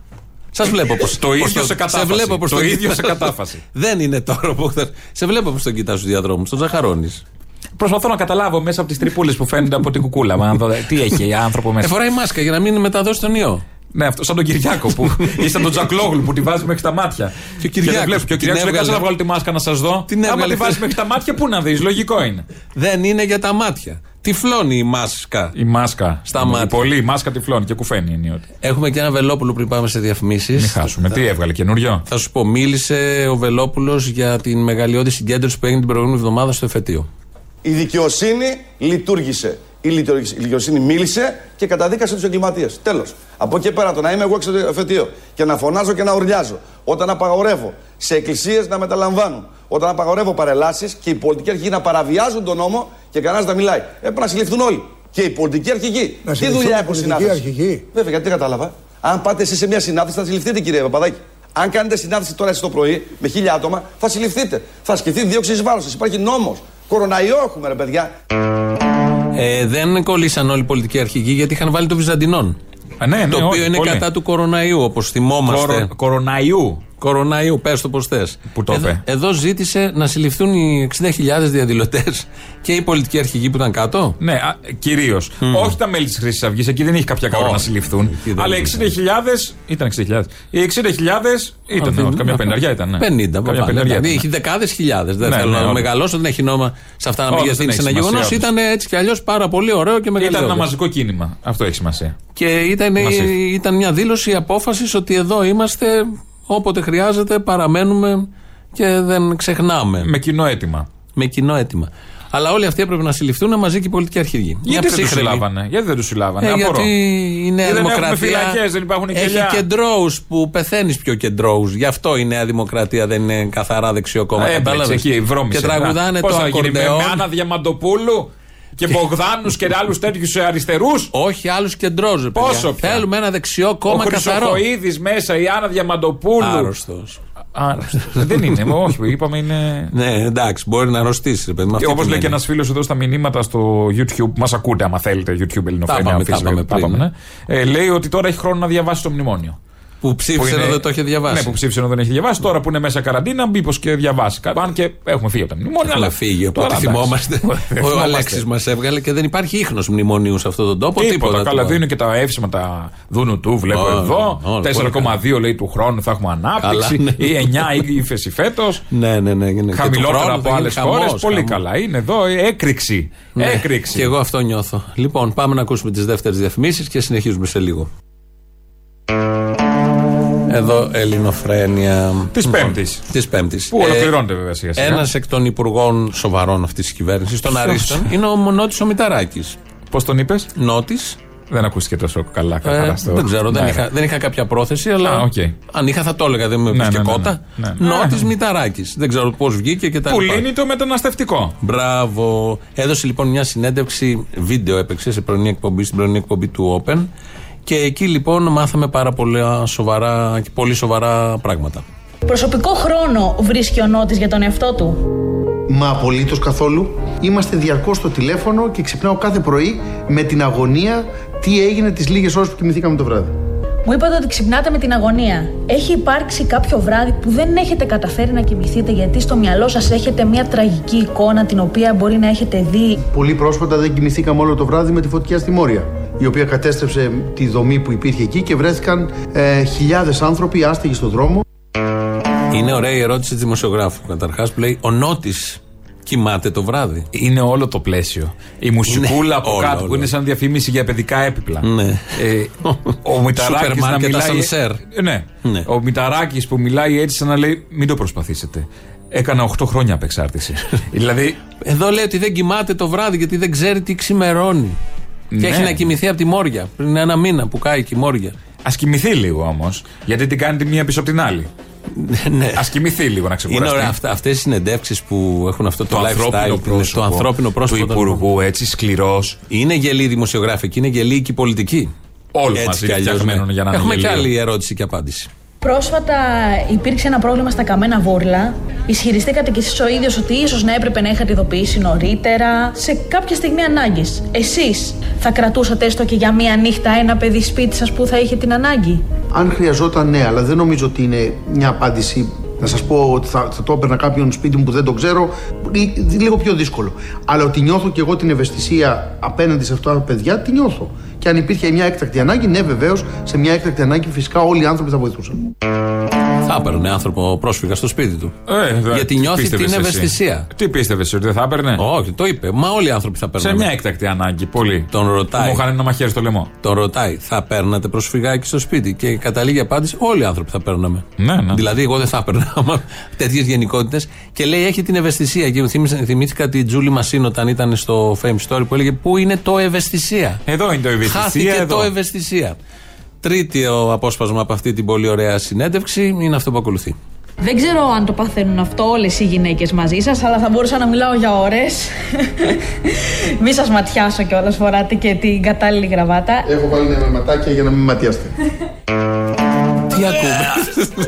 B: Σας βλέπω πώ.
C: Το ίδιο σε κατάφαση.
B: βλέπω πώς
C: Το
B: τον
C: ίδιο
B: κοιτάς.
C: σε κατάφαση.
B: δεν είναι τώρα ο Μπογδάνος. Σε βλέπω πώς τον κοιτάς στους διαδρόμους. Τον ζαχαρώνει.
C: Προσπαθώ να καταλάβω μέσα από τις τρυπούλες που φαίνονται από την κουκούλα. Μα, να δω, τι έχει άνθρωπο μέσα.
B: Ε, φοράει μάσκα για να μην μεταδώσει τον ιό.
C: Ναι, αυτό σαν τον Κυριάκο που. ή σαν τον Τζακλόγλου που τη βάζει μέχρι τα μάτια.
B: Και ο Κυριάκος
C: δεν βλέπεις. Και ο
B: την
C: Κυριάκος λέει:
B: έβγαλε.
C: Κάτσε να βγάλω τη μάσκα να σας δω.
B: Την
C: Άμα
B: έβγαλε
C: τη βάζεις
B: χθες.
C: μέχρι τα μάτια, πού να δεις. Λογικό είναι.
B: Δεν είναι για τα μάτια. Τυφλώνει η μάσκα.
C: Η μάσκα.
B: Στα
C: Η
B: μάτια.
C: Πολύ, η μάσκα τυφλώνει και κουφαίνει ενίοτε.
B: Έχουμε και ένα Βελόπουλο πριν πάμε σε διαφημίσεις.
C: Μην χάσουμε. Τι έβγαλε καινούριο;
B: Θα σου πω, μίλησε ο Βελόπουλος για την μεγαλειώδη συγκέντρωση που έγινε την προηγούμενη εβδομάδα στο εφετείο.
L: Η δικαιοσύνη λειτουργήσε. Η λειτουργ- η δικαιοσύνη μίλησε και καταδίκασε τους εγκληματίες. Τέλος. Από εκεί πέρα το να είμαι εγώ έξω στο εφετείο και να φωνάζω και να ουρλιάζω. Όταν απαγορεύω σε εκκλησίες να μεταλαμβάνουν. Όταν απαγορεύω παρελάσεις και οι πολιτικοί αρχηγοί να παραβιάζουν τον νόμο και κανένας να μιλάει. Έπρεπε να συλληφθούν όλοι. Και οι πολιτικοί αρχηγοί.
I: Να
L: Τι
I: συλληφθούν
L: δουλειά
I: οι
L: έχουν
I: πολιτικοί
L: συνάθρηση.
I: αρχηγοί.
L: Βέβαια, γιατί δεν κατάλαβα. Αν πάτε εσείς σε μια συνάντηση, θα συλληφθείτε, κύριε Παπαδάκη. Αν κάνετε συνάντηση τώρα εσείς το πρωί με χίλια άτομα, θα συλληφθείτε. Θα ασκηθεί δίωξη εις βάρος σας. Υπάρχει νόμος. Κοροναϊό έχουμε, ρε παιδιά.
B: Ε, δεν κολλήσαν όλοι οι πολιτικοί αρχηγοί γιατί είχαν βάλει το Βυζαντινόν.
C: Α, ναι, ναι,
B: το οποίο
C: όχι,
B: είναι
C: πολύ.
B: κατά του κοροναϊού, όπως θυμόμαστε.
C: Κορο- κοροναϊού.
B: Κοροναϊού, πες το πώ θες.
C: Που το
B: εδώ,
C: είπε.
B: εδώ ζήτησε να συλληφθούν οι 60.000 διαδηλωτές και οι πολιτικοί αρχηγοί που ήταν κάτω.
C: Ναι, κυρίως. Όχι τα μέλη της Χρυσής Αυγής, εκεί δεν είχε κάποια κάρτα να
B: Όχι.
C: συλληφθούν.
B: Εκεί δεν
C: Αλλά οι
B: είχε.
C: 60.000 ήταν 60.000. Οι 60.000 ήταν,
B: Α,
C: όχι, καμιά
B: α,
C: πενταριά ήταν. Ναι.
B: 50,
C: καμιά
B: παπά,
C: πενταριά.
B: δηλαδή,
C: ήταν.
B: έχει δεκάδες χιλιάδες. Δεν
C: Ναι,
B: θέλω
C: ναι,
B: να
C: όντως.
B: μεγαλώσω, δεν έχει νόημα σε αυτά να
C: Όχι,
B: μην
C: δεν
B: διαστήνεις
C: έχει
B: ένα
C: σημασία,
B: γεγονός.
C: όντως.
B: Ήταν έτσι κι αλλιώς πάρα πολύ ωραίο και μεγαλύτερο.
C: Ήταν ένα μαζικό κίνημα. Αυτό έχει σημασία.
B: Και ήταν,
C: Μασίφ.
B: ήταν μια δήλωση απόφασης ότι εδώ είμαστε, όποτε χρειάζεται, παραμένουμε και δεν ξεχνάμε.
C: Με κοινό αίτημα.
B: Με κοινό αίτημα. Αλλά όλοι αυτοί έπρεπε να συλληφθούν μαζί και οι πολιτικοί αρχηγοί. Μια
C: Γιατί δεν τους
B: ψύχρεμη.
C: συλλάβανε; Γιατί δεν τους συλλάβανε;
B: Ε,
C: απορώ.
B: γιατί η Νέα
C: Γιατί δεν
B: Δημοκρατία.
C: έχουμε φυλακές, δεν υπάρχουν
B: Έχει
C: κελιά.
B: κεντρώους που πεθαίνεις πιο κεντρώους. Γι' αυτό η Νέα Δημοκρατία δεν είναι καθαρά δεξιό κόμμα.
C: Ε,
B: Κατάλαβες;
C: Έμπλεξε εκεί, βρώμισε.
B: Και τραγουδάνε
C: Πώς
B: το
C: θα γίνει, με,
B: ακορντεόν.
C: με Άννα Διαμαντοπούλου; Και Μπογδάνους και άλλους τέτοιους αριστερούς.
B: Όχι άλλους κεντρώου.
C: Πόσο πια;
B: Θέλουμε ένα δεξιό
C: Ο
B: κόμμα καθαρό.
C: Χρυσοχοίδης μέσα, η Άννα Διαμαντοπούλου.
B: Άρρωστος.
C: Άρρωστος. δεν είναι, όχι, είπαμε είναι.
B: Ναι, εντάξει, μπορεί να αρρωστήσει. ρε παιδί μου,
C: Και
B: αυτή
C: όπως
B: την
C: λέει και
B: έννοια.
C: ένας φίλος εδώ στα μηνύματα στο YouTube, μας ακούτε άμα θέλετε, YouTube Ελληνοφρένια.
B: Τα είπαμε, τα
C: αφήσαμε,
B: είπαμε
C: τα
B: πριν,
C: είπαμε, ναι. Ε, λέει ότι τώρα έχει χρόνο να διαβάσει το μνημόνιο.
B: Που ψήφισε
C: είναι-
B: ενώ δεν το είχε διαβάσει.
C: Ναι, που ψήφισε ενώ δεν έχει διαβάσει. Τώρα που είναι μέσα καραντίνα, μήπως και διαβάσει. Κα- Αν και έχουμε φύγει από τα μνημόνια.
B: Έχουμε
C: αλλά
B: φύγει, οπότε
C: τώρα, εντάξει.
B: θυμόμαστε.
C: Δεν
B: Ο
C: θυμόμαστε.
B: Αλέξης μας έβγαλε και δεν υπάρχει ίχνος μνημονίου σε αυτόν τον τόπο.
C: Τίποτα.
B: Τίποτα.
C: Καλά,
B: τίποτα.
C: δίνουν και τα εύσημα τα δούνου του, βλέπω
B: Όλα,
C: εδώ.
B: όλα,
C: 4,2 λέει του χρόνου θα έχουμε ανάπτυξη.
B: Καλά, ναι.
C: Ή 9 ύφεση φέτος.
B: Ναι, ναι, ναι. ναι. Και του
C: Χαμηλότερα
B: χρόνου
C: από
B: θα
C: άλλες
B: γίνει
C: χώρες.
B: χαμός,
C: Πολύ
B: χαμός.
C: καλά. Είναι εδώ ε, έκρηξη.
B: Ναι,
C: Έκρηξη.
B: Και εγώ αυτό νιώθω. Λοιπόν, πάμε να ακούσουμε τις δεύτερες διαφημίσεις και συνεχίζουμε σε λίγο. Εδώ Ελληνοφρένια.
C: Της Πέμπτης.
B: Της Πέμπτης.
C: Που ολοκληρώνεται βέβαια σιγά σιγά.
B: Ένας εκ των υπουργών σοβαρών αυτής της κυβέρνησης, των
C: Ποιος;
B: Αρίστων, είναι ο Μονότη ο Μηταράκης.
C: Πώς τον είπες,
B: Νότης.
C: Δεν ακούστηκε τόσο καλά. καθαρά
B: Ε,
C: στο-
B: δεν ξέρω, δεν
C: Ναι,
B: είχα, δεν είχα κάποια πρόθεση, αλλά
C: Α, οκ.
B: αν είχα θα το έλεγα, δεν με
C: Ναι,
B: έπεισε
C: ναι,
B: και
C: ναι,
B: κότα.
C: ναι, ναι.
B: Νότης Μηταράκης. Δεν ξέρω πώς βγήκε και τα
C: Που
B: λοιπά.
C: λύνει το μεταναστευτικό.
B: Μπράβο. Έδωσε λοιπόν μια συνέντευξη, βίντεο έπαιξε σε πρωινή εκπομπή, στην πρωινή εκπομπή του Open. Και εκεί λοιπόν μάθαμε πάρα πολλά σοβαρά και πολύ σοβαρά πράγματα.
M: Προσωπικό χρόνο βρίσκει ο Νότης για τον εαυτό του;
N: Μα απολύτως καθόλου. Είμαστε διαρκώς στο τηλέφωνο και ξυπνάω κάθε πρωί με την αγωνία τι έγινε τις λίγες ώρες που κοιμηθήκαμε το βράδυ.
M: Μου είπατε ότι ξυπνάτε με την αγωνία. Έχει υπάρξει κάποιο βράδυ που δεν έχετε καταφέρει να κοιμηθείτε γιατί στο μυαλό σας έχετε μια τραγική εικόνα την οποία μπορεί να έχετε δει;
N: Πολύ πρόσφατα δεν κοιμηθήκαμε όλο το βράδυ με τη φωτιά στη Μόρια, η οποία κατέστρεψε τη δομή που υπήρχε εκεί και βρέθηκαν ε, χιλιάδες άνθρωποι άστεγοι στον δρόμο.
B: Είναι ωραία η ερώτηση της δημοσιογράφου. Καταρχάς που λέει: Ο Νότης κοιμάται το βράδυ.
C: Είναι όλο το πλαίσιο. Η μουσικούλα
B: Είναι
C: από
B: όλο,
C: κάτω
B: όλο.
C: που είναι σαν διαφήμιση για παιδικά έπιπλα.
B: Ναι.
C: Ε, ο Μηταράκης
B: Σούπερ
C: να
B: μάρκετ
C: μιλάει.
B: ασανσέρ.
C: Ε, ναι.
B: Ναι.
C: Ο Μηταράκης που μιλάει έτσι σαν να λέει μην το προσπαθήσετε. Έκανα 8 χρόνια απεξάρτηση. δηλαδή.
B: Εδώ λέει ότι δεν κοιμάται το βράδυ γιατί δεν ξέρει τι ξημερώνει. Και
C: Ναι.
B: έχει να κοιμηθεί από τη Μόρια. Πριν ένα μήνα που κάει και η Μόρια.
C: Α κοιμηθεί λίγο όμως. Γιατί την κάνει τη μία πίσω από την άλλη.
B: ναι.
C: Α κοιμηθεί λίγο να
B: Είναι
C: ξεκουραστεί.
B: ωραία αυτά, αυτές οι συνεντεύξεις που έχουν αυτό το,
C: Το ανθρώπινο
B: lifestyle,
C: πρόσωπο
B: το ανθρώπινο πρόσωπο
C: του Υπουργού, έτσι σκληρός.
B: Είναι γελοί οι δημοσιογράφοι και είναι γελοί και οι πολιτικοί.
C: Όλοι
B: Έτσι
C: μαζί
B: κι αλλιώς,
C: φτιαγμένοι
B: ναι.
C: για να είναι
B: Έχουμε και
C: γελίο.
B: άλλη ερώτηση και απάντηση.
M: Πρόσφατα υπήρξε ένα πρόβλημα στα καμένα βούρλα. Ισχυριστήκατε κι εσείς ο ίδιος ότι ίσως να έπρεπε να είχατε ειδοποιήσει νωρίτερα, σε κάποια στιγμή ανάγκης. Εσείς θα κρατούσατε έστω και για μία νύχτα ένα παιδί σπίτι σας που θα είχε την ανάγκη;
N: Αν χρειαζόταν, ναι, αλλά δεν νομίζω ότι είναι μια απάντηση. Να σας πω ότι θα, θα το έπαιρνα κάποιον σπίτι μου που δεν το ξέρω, ή- λίγο πιο δύσκολο. Αλλά ότι νιώθω και εγώ την ευαισθησία απέναντι σε αυτά τα παιδιά, τη νιώθω. Και αν υπήρχε μια έκτακτη ανάγκη, ναι, βεβαίως, σε μια έκτακτη ανάγκη φυσικά όλοι οι άνθρωποι θα βοηθούσαν.
B: Θα έπαιρνε άνθρωπο πρόσφυγα στο σπίτι του.
C: Ε, δε-
B: Γιατί
C: τι
B: νιώθει
C: πίστευες
B: την
C: εσύ;
B: ευαισθησία.
C: Τι πίστευες, ότι δεν θα έπαιρνε;
B: Όχι, το είπε. Μα όλοι οι άνθρωποι θα
C: Σε
B: παίρνουν.
C: μια έκτακτη ανάγκη, πολύ.
B: Τον ρωτάει.
C: Μου είχαν ένα μαχαίρι στο λαιμό.
B: Τον ρωτάει, θα παίρνατε προσφυγάκι στο σπίτι; Και καταλήγει απάντηση, όλοι οι άνθρωποι θα παίρναμε.
C: Ναι, ναι.
B: Δηλαδή, εγώ δεν θα έπαιρνα τέτοιες γενικότητες. Και λέει, έχει την ευαισθησία. Και θυμήθηκα, θυμήθηκα τη Τζούλη Μασίν όταν ήταν στο Fame Story που έλεγε, Πού είναι το ευαισθησία;
C: Εδώ είναι το ευαισθησία.
B: Χάθηκε
C: εδώ.
B: το ευαισθησία. Τρίτο απόσπασμα από αυτή την πολύ ωραία συνέντευξη είναι αυτό που ακολουθεί.
M: Δεν ξέρω αν το παθαίνουν αυτό όλες οι γυναίκες μαζί σας, αλλά θα μπορούσα να μιλάω για ώρες. Μη σας ματιάσω κιόλας, φοράτε και την κατάλληλη γραβάτα.
N: Έχω βάλει ένα ματάκια για να μην ματιάστε.
B: Τι ακούμε;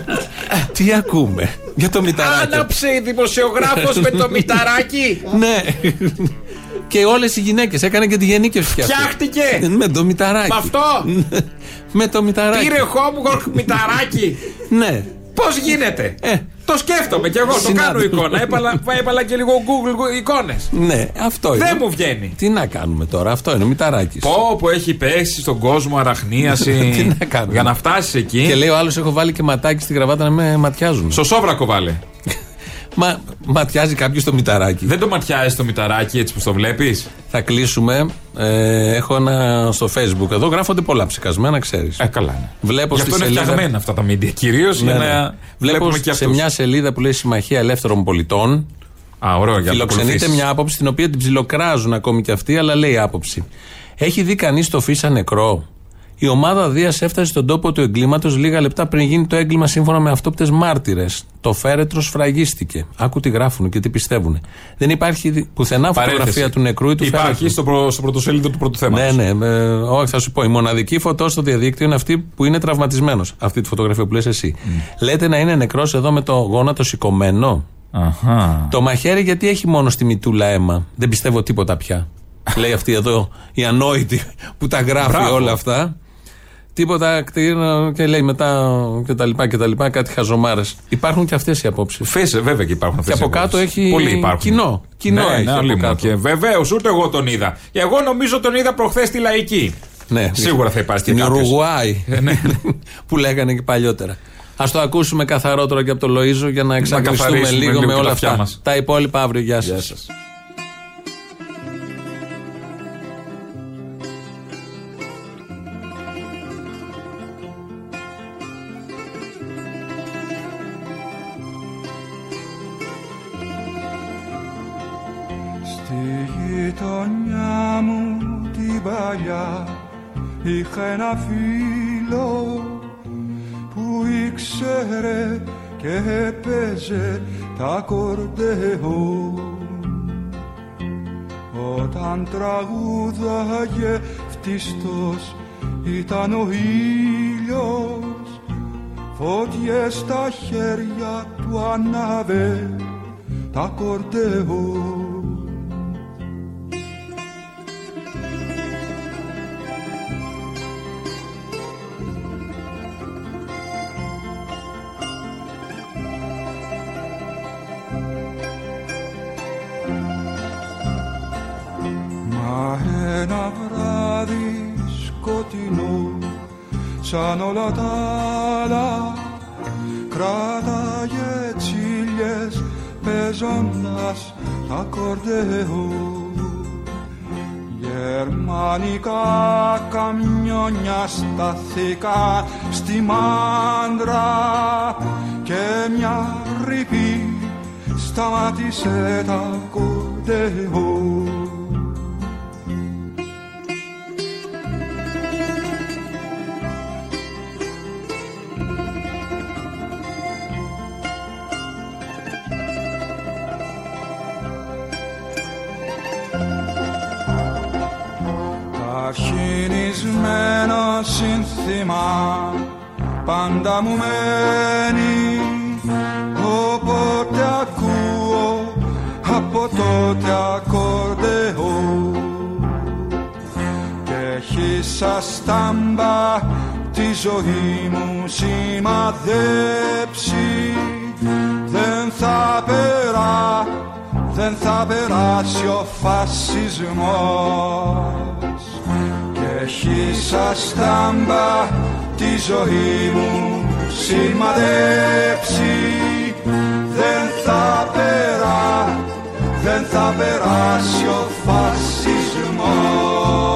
B: Τι ακούμε; Για το μηταράκι.
C: Άναψε η δημοσιογράφος με το μηταράκι.
B: Ναι. Και όλες οι γυναίκες. Έκανε και τη γενίκευση κι αυτή.
C: Φτιάχτηκε!
B: Με το μηταράκι.
C: Με αυτό!
B: Με το μηταράκι.
C: Πήρε Χόμπουγκορκ μηταράκι.
B: Ναι.
C: Πώς γίνεται; Το σκέφτομαι κι εγώ, το
B: Συνάδελφε.
C: κάνω εικόνα. Έπαλα, έπαλα και λίγο Google εικόνες.
B: Ναι, αυτό είναι.
C: Δεν μου βγαίνει.
B: Τι να κάνουμε τώρα, αυτό είναι ο μηταράκι.
C: Πω που έχει πέσει στον κόσμο αραχνίαση.
B: Τι να κάνουμε.
C: Για να φτάσεις εκεί.
B: Και λέει ο άλλος: Έχω βάλει και ματάκι στη γραβάτα να με ματιάζουν.
C: Στο σόβρακο βάλε.
B: Μα ματιάζει κάποιος το μηταράκι.
C: Δεν το ματιάζει το μηταράκι έτσι που το βλέπεις;
B: Θα κλείσουμε. Ε, έχω ένα στο facebook εδώ. Γράφονται πολλά ψεκασμένα, ξέρεις.
C: Ε, καλά. Ναι.
B: Βλέπω
C: Γι'
B: στη
C: αυτό είναι
B: σελίδα.
C: φτιαγμένα αυτά τα media. Κυρίως
B: Ναι,
C: για
B: ναι.
C: να
B: Βλέπω
C: βλέπουμε και
B: σε
C: αυτούς.
B: μια σελίδα που λέει Συμμαχία Ελεύθερων Πολιτών.
C: Α, ωραίο για να το
B: Φιλοξενείται
C: ακολουθήσεις.
B: μια άποψη την οποία την ψιλοκράζουν ακόμη και αυτοί, αλλά λέει άποψη. Έχει δει κανείς το φύσα νεκρό; Η ομάδα Δίας έφτασε στον τόπο του εγκλήματος λίγα λεπτά πριν γίνει το έγκλημα σύμφωνα με αυτόπτες μάρτυρες. Το φέρετρος σφραγίστηκε. Άκου τι γράφουν και τι πιστεύουν. Δεν υπάρχει δι- πουθενά
C: Παρένθεση.
B: φωτογραφία του νεκρού ή του
C: Υπάρχει
B: φέρετρου.
C: στο, προ, στο πρωτοσέλιδο του πρώτου θέματος.
B: Ναι, ναι. ε, όχι, θα σου πω. Η μοναδική φωτό στο διαδίκτυο είναι αυτή που είναι τραυματισμένος. Αυτή τη φωτογραφία που λες εσύ. Λέτε να είναι νεκρός εδώ με το γόνατο σηκωμένο;
C: Αχα.
B: Το μαχαίρι γιατί έχει μόνο στη μητούλα αίμα; Δεν πιστεύω τίποτα πια. Λέει αυτή εδώ η ανόητη που τα γράφει
C: Μπράβο.
B: όλα αυτά. Τίποτα κτίριο και λέει μετά και τα λοιπά και τα λοιπά κάτι χαζομάρες. Υπάρχουν και αυτές οι απόψεις.
C: Φέσε, βέβαια και υπάρχουν αυτές
B: Και από κάτω έχει
C: Πολλοί υπάρχουν.
B: κοινό. Κοινό
C: ναι,
B: έχει
C: ναι,
B: από
C: αλίμονο.
B: κάτω.
C: Και βεβαίως, ούτε εγώ τον είδα. Εγώ νομίζω τον είδα προχθές στη λαϊκή.
B: Ναι,
C: Σίγουρα θα υπάρχει
B: Στην
C: και κάποιος.
B: Ουρουγουάη.
C: Ε, ναι.
B: που λέγανε και παλιότερα. Α το ακούσουμε καθαρότερο και από το Λοίζο για να εξαγγελιστούμε
C: καθαρίσουμε
B: λίγο,
C: λίγο
B: με
C: και
B: όλα
C: τα αυτιά
B: αυτά.
C: μας.
B: Τα υπόλοιπα αύριο. Γεια
O: σας. Είχα ένα φίλο που ήξερε και έπαιζε τα κορδεό όταν τραγούδαγε φτιστός ήταν ο ήλιος φωτιές στα χέρια του ανάβε τα κορδεό όλα τα άλλα κράταγε τσίλιες παίζοντας τα κορδεό Γερμανικά καμιόνια σταθήκα στη μάντρα και μια ρηπή σταμάτησε τα κορδεό σύνθημα. Πάντα μου μένει. Όποτε ακούω από τότε ακορδεό Και έχει σαν στάμπα τη ζωή μου σημαδέψει. Δεν θα περά, δεν θα περάσει ο φασισμός. και έχει σαν στάμπα τη ζωή μου σημαδέψει. Δεν θα περά, δεν θα περάσει ο φασισμός